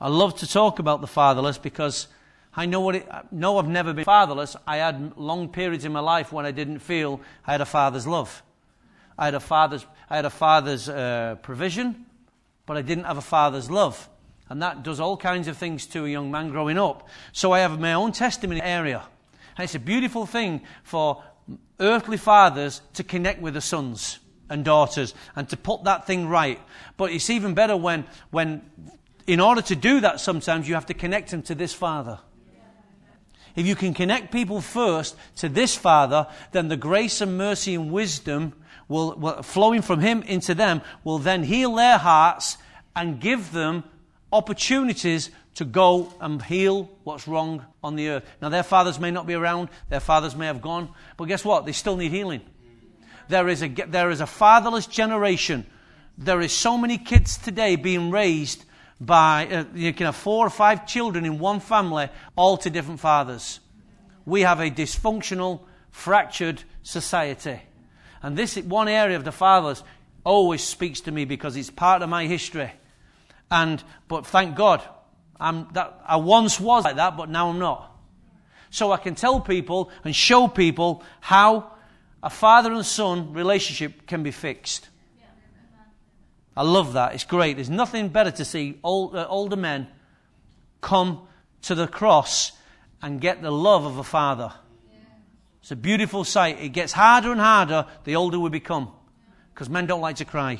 Speaker 1: I love to talk about the fatherless because I know what it, know I've never been fatherless. I had long periods in my life when I didn't feel I had a father's love. I had a father's, I had a father's uh, provision, but I didn't have a father's love. And that does all kinds of things to a young man growing up. So I have my own testimony area. And it's a beautiful thing for earthly fathers to connect with the sons and daughters and to put that thing right. But it's even better when, when in order to do that, sometimes you have to connect them to this father. If you can connect people first to this father, then the grace and mercy and wisdom will, will flowing from him into them will then heal their hearts and give them opportunities to go and heal what's wrong on the earth. Now, their fathers may not be around, their fathers may have gone, but guess what? They still need healing. There is a, there is a fatherless generation. There is so many kids today being raised by, uh, you can have four or five children in one family, all to different fathers. We have a dysfunctional, fractured society. And this one area of the fathers always speaks to me because it's part of my history. And, but thank God, I'm that, I once was like that, but now I'm not. So I can tell people and show people how a father and son relationship can be fixed. I love that. It's great. There's nothing better to see old, uh, older men come to the cross and get the love of a father. It's a beautiful sight. It gets harder and harder the older we become because men don't like to cry.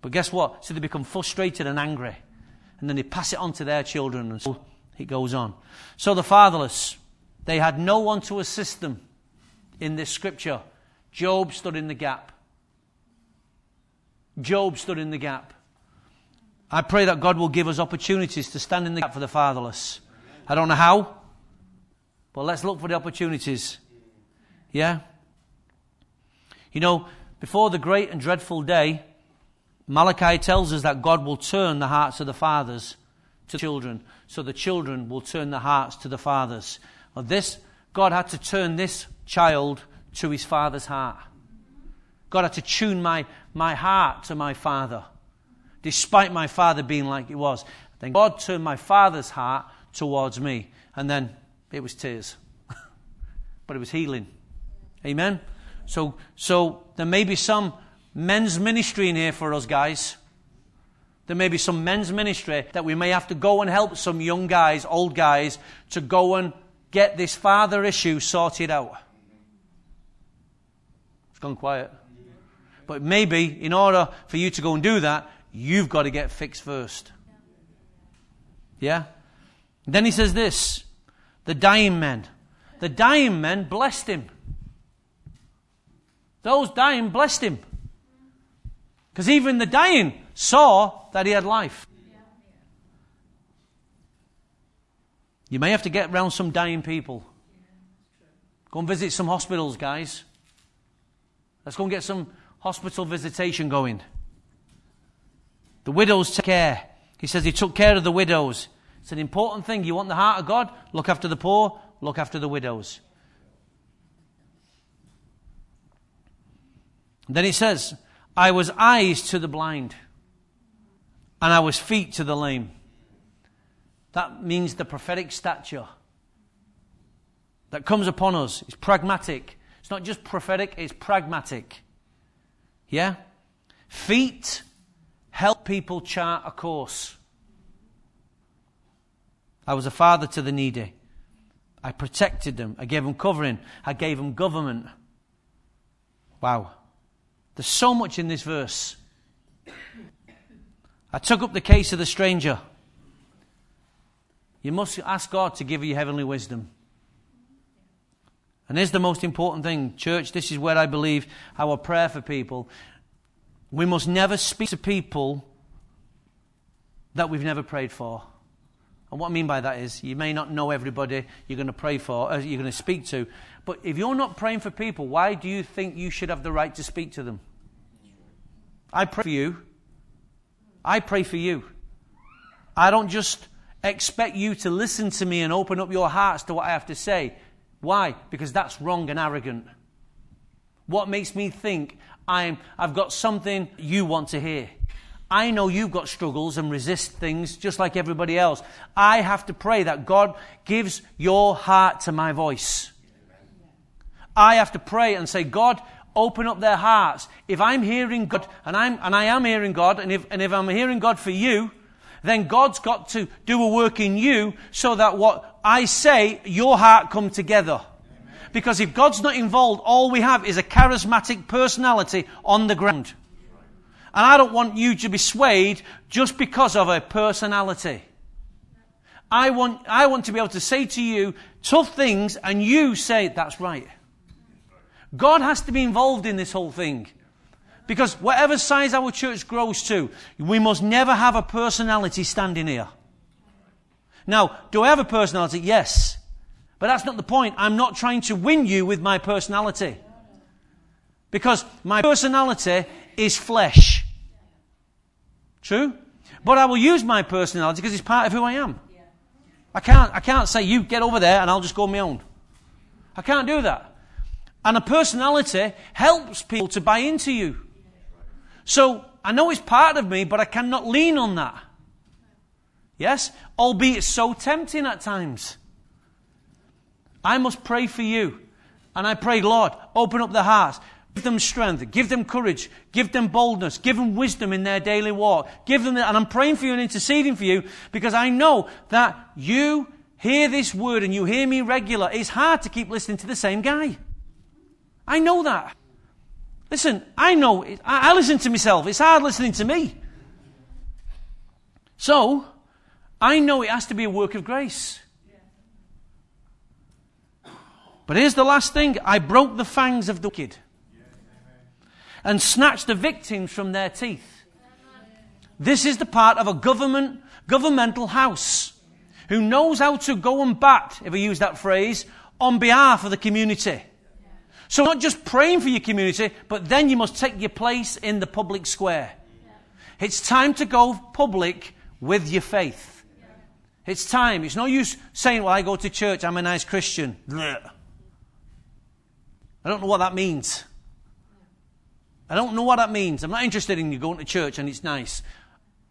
Speaker 1: But guess what? So they become frustrated and angry. And then they pass it on to their children. And so it goes on. So the fatherless, they had no one to assist them in this scripture. Job stood in the gap. Job stood in the gap. I pray that God will give us opportunities to stand in the gap for the fatherless. I don't know how, but let's look for the opportunities. Yeah? You know, before the great and dreadful day, Malachi tells us that God will turn the hearts of the fathers to the children, so the children will turn the hearts to the fathers. Well, this, God had to turn this child to his father's heart. God had to tune my, my heart to my father, despite my father being like he was. Then God turned my father's heart towards me, and then it was tears. *laughs* but it was healing. Amen? So, so there may be some men's ministry in here for us guys. There may be some men's ministry that we may have to go and help some young guys, old guys, to go and get this father issue sorted out. It's gone quiet. But maybe in order for you to go and do that, you've got to get fixed first. Yeah? Then he says this the dying men. The dying men blessed him. Those dying blessed him. Because even the dying saw that he had life. You may have to get around some dying people. Go and visit some hospitals, guys. Let's go and get some hospital visitation going. The widows take care. He says he took care of the widows. It's an important thing. You want the heart of God? Look after the poor, look after the widows. And then he says, I was eyes to the blind, and I was feet to the lame. That means the prophetic stature that comes upon us is pragmatic. It's not just prophetic, it's pragmatic. Yeah? Feet help people chart a course. I was a father to the needy. I protected them. I gave them covering. I gave them government. Wow. There's so much in this verse. I took up the case of the stranger. You must ask God to give you heavenly wisdom. And here's the most important thing, church. This is where I believe our prayer for people. We must never speak to people that we've never prayed for. And what I mean by that is, you may not know everybody you're going to pray for, uh, you're going to speak to. But if you're not praying for people, why do you think you should have the right to speak to them? I pray for you. I pray for you. I don't just expect you to listen to me and open up your hearts to what I have to say. Why? Because that's wrong and arrogant. What makes me think I'm, I've got something you want to hear? I know you've got struggles and resist things just like everybody else. I have to pray that God gives your heart to my voice. I have to pray and say, God, open up their hearts. If I'm hearing God, and, I'm, and I am hearing God, and if, and if I'm hearing God for you, then God's got to do a work in you so that what I say, your heart come together. Because if God's not involved, all we have is a charismatic personality on the ground. And I don't want you to be swayed just because of a personality. I want, I want to be able to say to you tough things and you say, that's right. God has to be involved in this whole thing. Because whatever size our church grows to, we must never have a personality standing here. Now, do I have a personality? Yes. But that's not the point. I'm not trying to win you with my personality. Because my personality is flesh. True? But I will use my personality because it's part of who I am. I can't, I can't say, you get over there and I'll just go on my own. I can't do that. And a personality helps people to buy into you. So I know it's part of me, but I cannot lean on that. Yes? Albeit so tempting at times. I must pray for you. And I pray, Lord, open up the hearts. Give them strength. Give them courage. Give them boldness. Give them wisdom in their daily walk. Give them, and I'm praying for you and interceding for you because I know that you hear this word and you hear me regular. It's hard to keep listening to the same guy. I know that. Listen, I know, I listen to myself. It's hard listening to me. So, I know it has to be a work of grace. But here's the last thing I broke the fangs of the wicked and snatch the victims from their teeth. This is the part of a government, governmental house who knows how to go and bat, if I use that phrase, on behalf of the community. So not just praying for your community, but then you must take your place in the public square. It's time to go public with your faith. It's time. It's no use saying, well, I go to church, I'm a nice Christian. I don't know what that means. I don't know what that means. I'm not interested in you going to church and it's nice.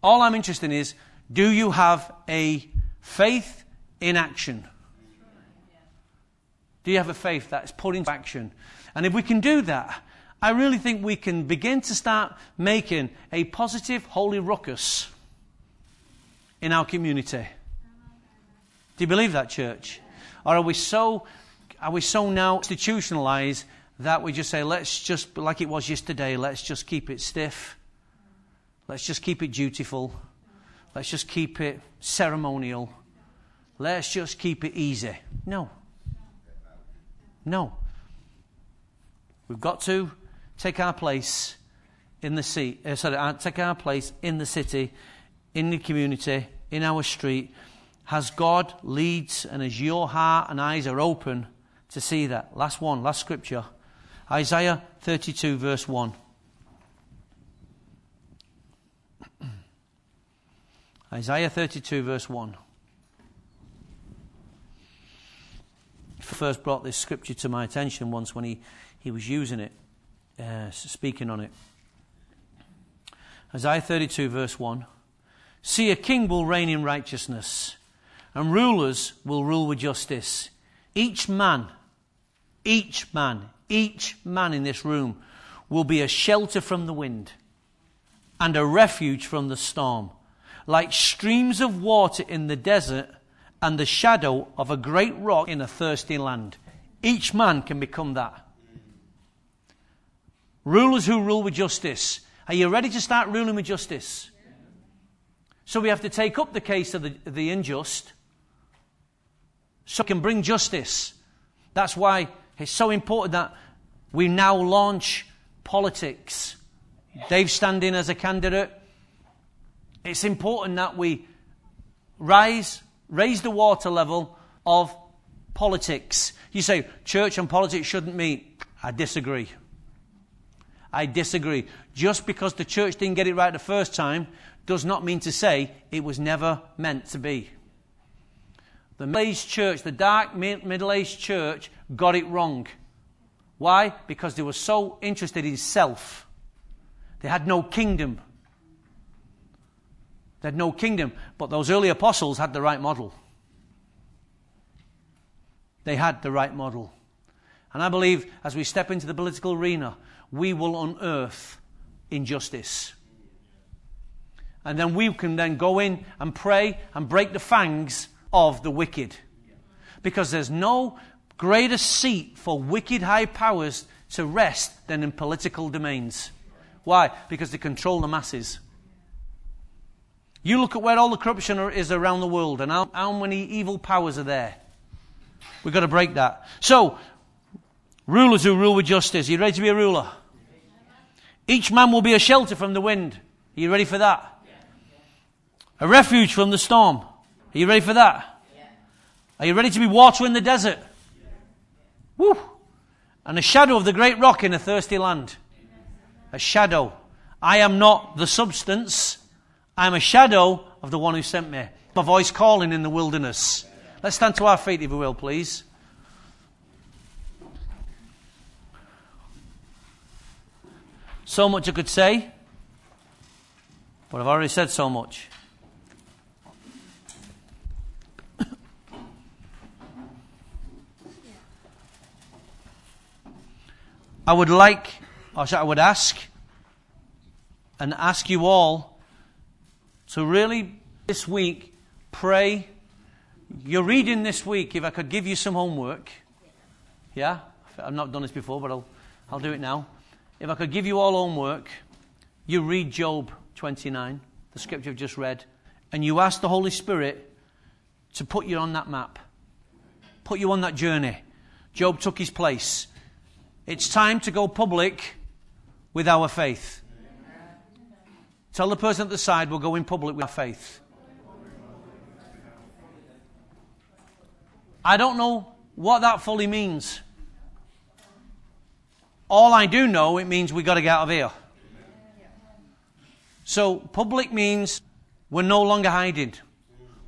Speaker 1: All I'm interested in is do you have a faith in action? Do you have a faith that's put into action? And if we can do that, I really think we can begin to start making a positive, holy ruckus in our community. Do you believe that, church? Or are we so, are we so now institutionalized that we just say, let's just, like it was yesterday, let's just keep it stiff. Let's just keep it dutiful. Let's just keep it ceremonial. Let's just keep it easy. No. No. We've got to take our place in the seat, uh, sorry, uh, take our place in the city, in the community, in our street, as God leads and as your heart and eyes are open to see that. Last one, last scripture. Isaiah 32, verse 1. *clears throat* Isaiah 32, verse 1. First brought this scripture to my attention once when he, he was using it, uh, speaking on it. Isaiah 32, verse 1. See, a king will reign in righteousness, and rulers will rule with justice. Each man, each man, each man in this room will be a shelter from the wind and a refuge from the storm, like streams of water in the desert and the shadow of a great rock in a thirsty land. Each man can become that. Rulers who rule with justice. Are you ready to start ruling with justice? So we have to take up the case of the, the unjust so we can bring justice. That's why it's so important that we now launch politics. Dave standing as a candidate. It's important that we rise, raise the water level of politics. You say church and politics shouldn't meet. I disagree. I disagree. Just because the church didn't get it right the first time does not mean to say it was never meant to be. The Middle Aged church, the dark Middle Aged church, got it wrong. Why? Because they were so interested in self. They had no kingdom. They had no kingdom. But those early apostles had the right model. They had the right model. And I believe as we step into the political arena, we will unearth injustice. And then we can then go in and pray and break the fangs of the wicked. Because there's no greater seat for wicked high powers to rest than in political domains. Why? Because they control the masses. You look at where all the corruption is around the world and how, how many evil powers are there. We've got to break that. So, rulers who rule with justice. Are you ready to be a ruler? Each man will be a shelter from the wind. Are you ready for that? A refuge from the storm. Are you ready for that? Are you ready to be water in the desert? Woo! And a shadow of the great rock in a thirsty land. A shadow. I am not the substance. I'm a shadow of the one who sent me. My voice calling in the wilderness. Let's stand to our feet, if we will, please. So much I could say, but I've already said so much. I would like, or I would ask, and ask you all to really this week pray. You're reading this week. If I could give you some homework, yeah, I've not done this before, but I'll, I'll do it now. If I could give you all homework, you read Job 29, the scripture I've just read, and you ask the Holy Spirit to put you on that map, put you on that journey. Job took his place. It's time to go public with our faith. Tell the person at the side we're going public with our faith. I don't know what that fully means. All I do know, it means we've got to get out of here. So, public means we're no longer hiding.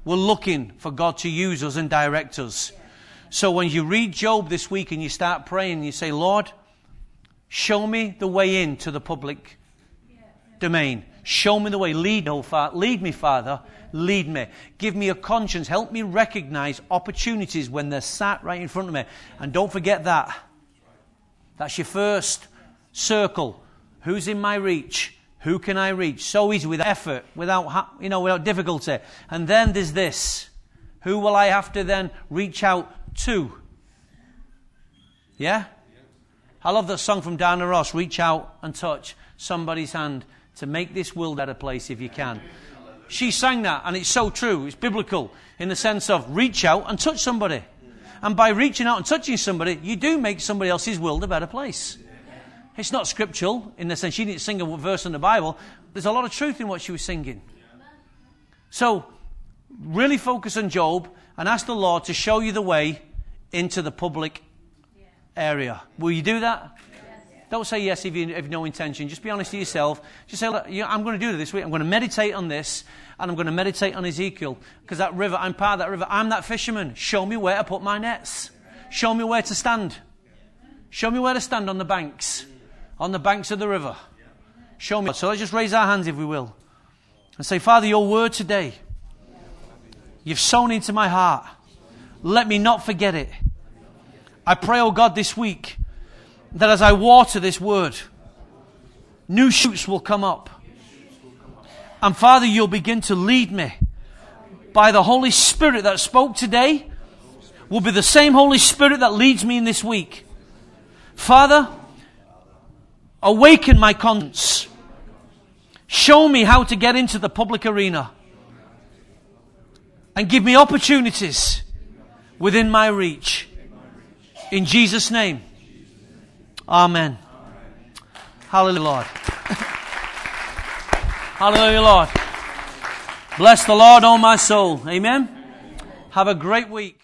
Speaker 1: We're looking for God to use us and direct us. So, when you read Job this week and you start praying, you say, Lord, show me the way into the public domain. Show me the way. Lead, oh, Father. Lead me, Father. Lead me. Give me a conscience. Help me recognize opportunities when they're sat right in front of me. And don't forget that. That's your first circle. Who's in my reach? Who can I reach? So easy, without effort, without, you know, without difficulty. And then there's this. Who will I have to then reach out to? Yeah? I love that song from Diana Ross, Reach Out and Touch Somebody's Hand to make this world a better place if you can. She sang that, and it's so true. It's biblical in the sense of reach out and touch somebody. And by reaching out and touching somebody, you do make somebody else's world a better place. It's not scriptural in the sense she didn't sing a verse in the Bible. There's a lot of truth in what she was singing. So, really focus on Job and ask the Lord to show you the way into the public area. Will you do that? Don't say yes if you have no intention. Just be honest to yourself. Just say, Look, I'm going to do this week. I'm going to meditate on this and I'm going to meditate on Ezekiel because that river, I'm part of that river. I'm that fisherman. Show me where to put my nets. Show me where to stand. Show me where to stand on the banks, on the banks of the river. Show me. So let's just raise our hands, if we will, and say, Father, your word today, you've sown into my heart. Let me not forget it. I pray, oh God, this week that as I water this word, new shoots will come up. And Father, you'll begin to lead me by the Holy Spirit that spoke today, will be the same Holy Spirit that leads me in this week. Father, awaken my conscience. Show me how to get into the public arena. And give me opportunities within my reach. In Jesus' name. Amen. Hallelujah, Lord. *laughs* Hallelujah, Lord. Bless the Lord, oh my soul. Amen. Have a great week.